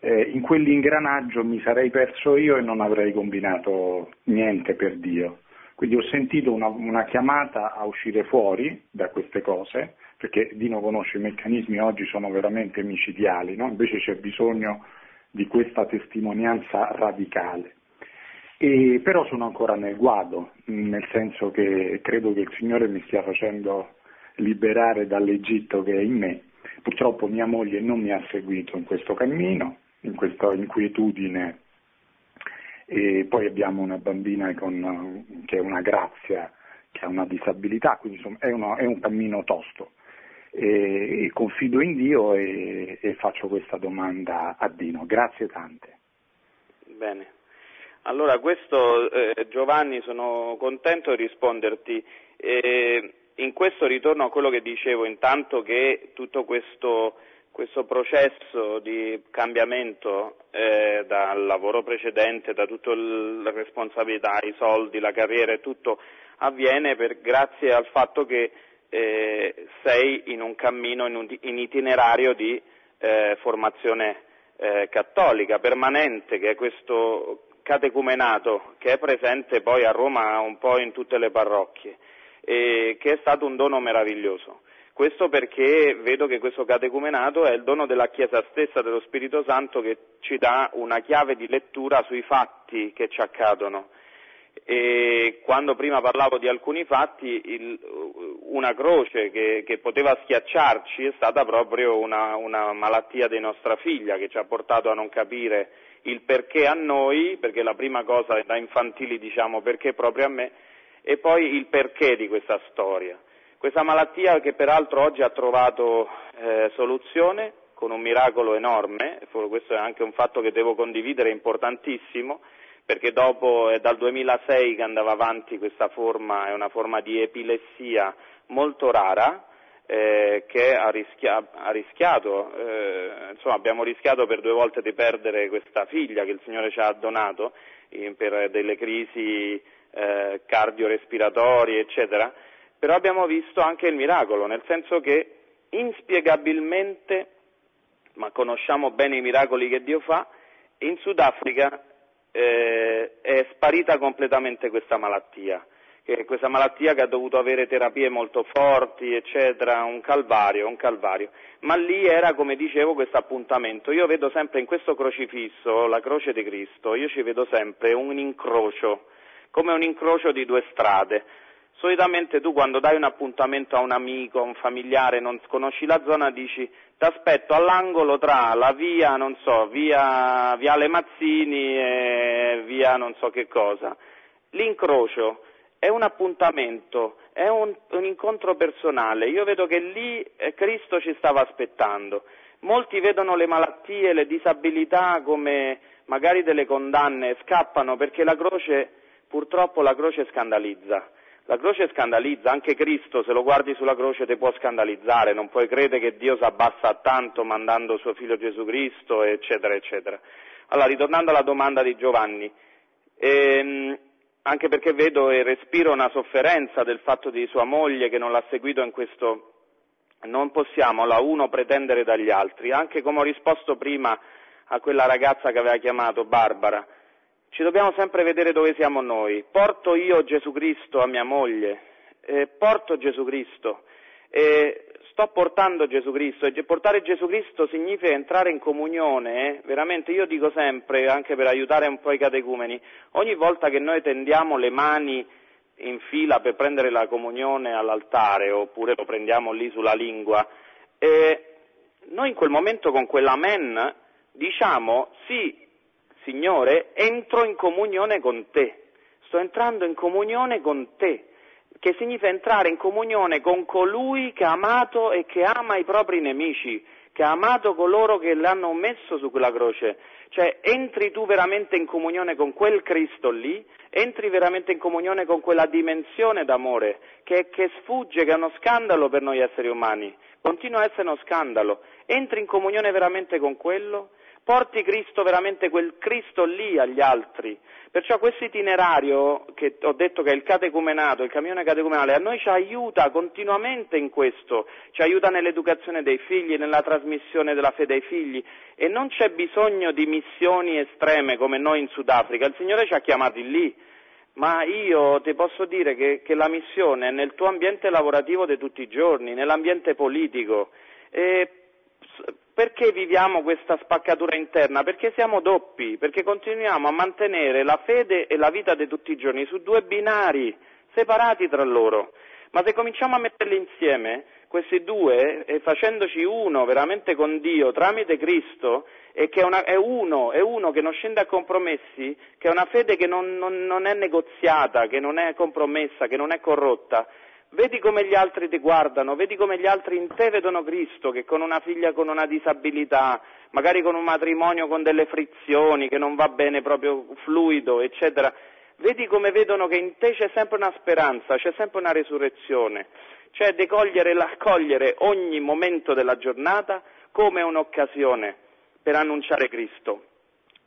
eh, in quell'ingranaggio mi sarei perso io e non avrei combinato niente per Dio. Quindi ho sentito una, una chiamata a uscire fuori da queste cose, perché Dino conosce i meccanismi oggi sono veramente micidiali, no? invece c'è bisogno di questa testimonianza radicale. E, però sono ancora nel guado, nel senso che credo che il Signore mi stia facendo liberare dall'Egitto che è in me. Purtroppo mia moglie non mi ha seguito in questo cammino, in questa inquietudine e poi abbiamo una bambina con, che è una grazia, che ha una disabilità, quindi insomma, è, uno, è un cammino tosto. E, e confido in Dio e, e, faccio questa domanda a Dino. Grazie tante. Bene. Allora, questo eh, Giovanni sono contento di risponderti. Eh, in questo ritorno a quello che dicevo, intanto che tutto questo, questo processo di cambiamento eh, dal lavoro precedente, da tutte le responsabilità, i soldi, la carriera e tutto avviene per, grazie al fatto che eh, sei in un cammino, in, un, in itinerario di eh, formazione eh, cattolica permanente, che è questo catecumenato che è presente poi a Roma un po' in tutte le parrocchie eh, che è stato un dono meraviglioso. Questo perché vedo che questo catecumenato è il dono della Chiesa stessa, dello Spirito Santo, che ci dà una chiave di lettura sui fatti che ci accadono. E quando prima parlavo di alcuni fatti, il, una croce che, che, poteva schiacciarci è stata proprio una, una, malattia di nostra figlia che ci ha portato a non capire il perché a noi, perché la prima cosa da infantili diciamo perché proprio a me, e poi il perché di questa storia. Questa malattia che peraltro oggi ha trovato eh, soluzione con un miracolo enorme, questo è anche un fatto che devo condividere importantissimo, perché dopo è dal 2006 che andava avanti questa forma, è una forma di epilessia molto rara, eh, che ha, rischia- ha rischiato, eh, insomma abbiamo rischiato per due volte di perdere questa figlia che il Signore ci ha donato in, per delle crisi eh, cardiorespiratorie, eccetera, però abbiamo visto anche il miracolo, nel senso che inspiegabilmente, ma conosciamo bene i miracoli che Dio fa, in Sudafrica eh, è sparita completamente questa malattia, che questa malattia che ha dovuto avere terapie molto forti, eccetera, un calvario, un calvario. Ma lì era, come dicevo, questo appuntamento. Io vedo sempre in questo crocifisso, la croce di Cristo, io ci vedo sempre un incrocio, come un incrocio di due strade. Solitamente tu quando dai un appuntamento a un amico, a un familiare, non conosci la zona, dici ti aspetto all'angolo tra la via, non so, via Viale Mazzini e via non so che cosa. L'incrocio è un appuntamento, è un, un incontro personale. Io vedo che lì eh, Cristo ci stava aspettando. Molti vedono le malattie, le disabilità come magari delle condanne, scappano perché la croce, purtroppo la croce scandalizza. La croce scandalizza, anche Cristo, se lo guardi sulla croce, ti può scandalizzare, non puoi credere che Dio si abbassa tanto mandando suo figlio Gesù Cristo, eccetera, eccetera. Allora, ritornando alla domanda di Giovanni, ehm, anche perché vedo e respiro una sofferenza del fatto di sua moglie che non l'ha seguito in questo, non possiamo la uno pretendere dagli altri, anche come ho risposto prima a quella ragazza che aveva chiamato Barbara, ci dobbiamo sempre vedere dove siamo noi. Porto io Gesù Cristo a mia moglie, eh, porto Gesù Cristo, eh, sto portando Gesù Cristo e portare Gesù Cristo significa entrare in comunione, eh? veramente io dico sempre, anche per aiutare un po' i catecumeni, ogni volta che noi tendiamo le mani in fila per prendere la comunione all'altare oppure lo prendiamo lì sulla lingua, eh, noi in quel momento con quell'amen diciamo sì, Signore, entro in comunione con te, sto entrando in comunione con te, che significa entrare in comunione con colui che ha amato e che ama i propri nemici, che ha amato coloro che l'hanno messo su quella croce. Cioè entri tu veramente in comunione con quel Cristo lì, entri veramente in comunione con quella dimensione d'amore che, che sfugge, che è uno scandalo per noi esseri umani, continua a essere uno scandalo. Entri in comunione veramente con quello porti Cristo veramente quel Cristo lì agli altri. Perciò questo itinerario che ho detto che è il catecumenato, il cammino catecumenale, a noi ci aiuta continuamente in questo, ci aiuta nell'educazione dei figli, nella trasmissione della fede ai figli e non c'è bisogno di missioni estreme come noi in Sudafrica, il Signore ci ha chiamati lì. Ma io ti posso dire che, che la missione è nel tuo ambiente lavorativo di tutti i giorni, nell'ambiente politico. E perché viviamo questa spaccatura interna? Perché siamo doppi, perché continuiamo a mantenere la fede e la vita di tutti i giorni su due binari separati tra loro. Ma se cominciamo a metterli insieme, questi due, e facendoci uno veramente con Dio tramite Cristo, e che è, una, è, uno, è uno che non scende a compromessi, che è una fede che non, non, non è negoziata, che non è compromessa, che non è corrotta, Vedi come gli altri ti guardano, vedi come gli altri in te vedono Cristo, che con una figlia con una disabilità, magari con un matrimonio con delle frizioni, che non va bene proprio fluido, eccetera, vedi come vedono che in te c'è sempre una speranza, c'è sempre una resurrezione, cioè di cogliere, accogliere ogni momento della giornata come un'occasione per annunciare Cristo,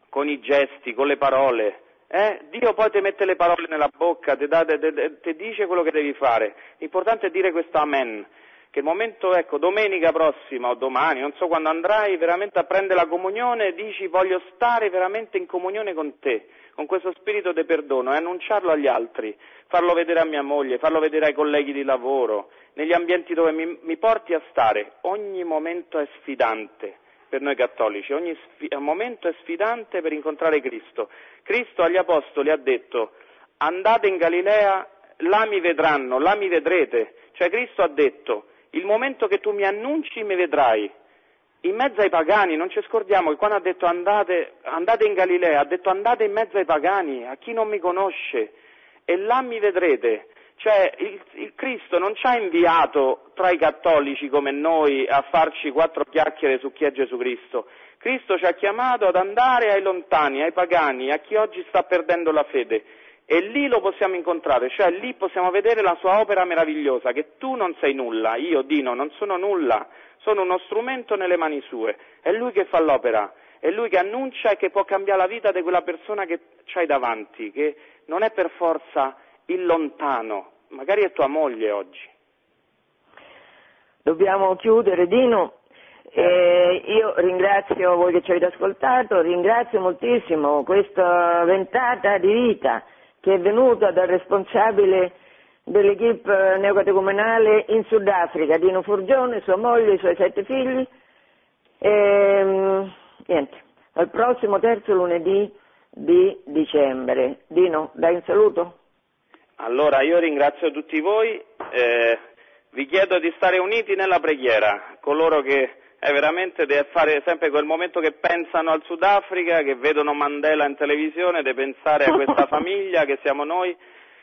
con i gesti, con le parole, eh? Dio poi ti mette le parole nella bocca, ti, dice quello che devi fare. L'importante è dire questo amen. Che il momento, ecco, domenica prossima o domani, non so quando andrai veramente a prendere la comunione, dici voglio stare veramente in comunione con te, con questo spirito di perdono e annunciarlo agli altri, farlo vedere a mia moglie, farlo vedere ai colleghi di lavoro, negli ambienti dove mi, mi porti a stare. Ogni momento è sfidante per noi cattolici, ogni sfi- momento è sfidante per incontrare Cristo. Cristo agli Apostoli ha detto andate in Galilea, là mi vedranno, là mi vedrete. Cioè Cristo ha detto, il momento che tu mi annunci mi vedrai. In mezzo ai pagani, non ci scordiamo che quando ha detto andate, andate in Galilea, ha detto andate in mezzo ai pagani, a chi non mi conosce, e là mi vedrete. Cioè il, il, Cristo non ci ha inviato tra i cattolici come noi a farci quattro chiacchiere su chi è Gesù Cristo. Cristo ci ha chiamato ad andare ai lontani, ai pagani, a chi oggi sta perdendo la fede. E lì lo possiamo incontrare, cioè lì possiamo vedere la sua opera meravigliosa, che tu non sei nulla, io Dino non sono nulla, sono uno strumento nelle mani sue, è lui che fa l'opera, è lui che annuncia e che può cambiare la vita di quella persona che c'hai davanti, che non è per forza il lontano, magari è tua moglie oggi. Dobbiamo chiudere, Dino. Eh, io ringrazio voi che ci avete ascoltato, ringrazio moltissimo questa ventata di vita che è venuta dal responsabile dell'equipe neocatecumenale in Sudafrica, Dino Furgione, sua moglie, i suoi sette figli. E, ehm, niente, al prossimo terzo lunedì di dicembre. Dino, dai un saluto? Allora io ringrazio tutti voi, eh, vi chiedo di stare uniti nella preghiera, coloro che è veramente deve fare sempre quel momento che pensano al Sudafrica, che vedono Mandela in televisione, di pensare a questa famiglia che siamo noi,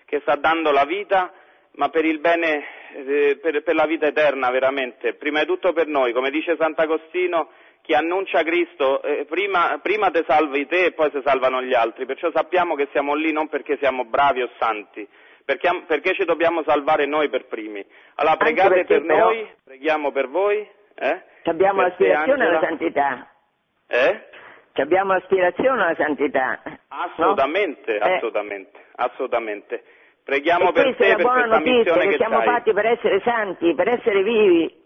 che sta dando la vita, ma per il bene, eh, per, per la vita eterna veramente, prima di tutto per noi, come dice Sant'Agostino, chi annuncia Cristo eh, prima, prima te salvi te e poi si salvano gli altri, perciò sappiamo che siamo lì non perché siamo bravi o santi, perché, perché ci dobbiamo salvare noi per primi. Allora pregate per però... noi, preghiamo per voi. Eh? Abbiamo l'aspirazione alla santità. Eh? Abbiamo l'aspirazione alla santità. Assolutamente, no? Assolutamente, eh. assolutamente. Preghiamo e per te, per questa notizia, missione che, siamo c'hai. fatti per essere santi, per essere vivi,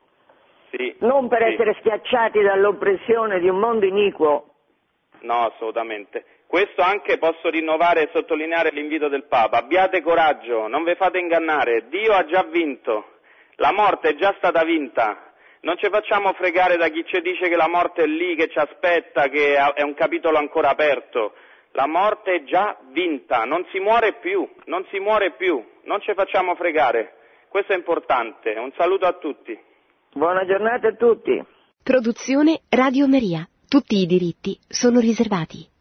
sì, non per sì. essere schiacciati dall'oppressione di un mondo iniquo. No, assolutamente. Questo anche posso rinnovare e sottolineare l'invito del Papa. Abbiate coraggio, non vi fate ingannare. Dio ha già vinto. La morte è già stata vinta. Non ci facciamo fregare da chi ci dice che la morte è lì, che ci aspetta, che è un capitolo ancora aperto. La morte è già vinta, non si muore più, non si muore più, non ci facciamo fregare. Questo è importante. Un saluto a tutti. Buona giornata a tutti. Produzione Radio Maria. Tutti i diritti sono riservati.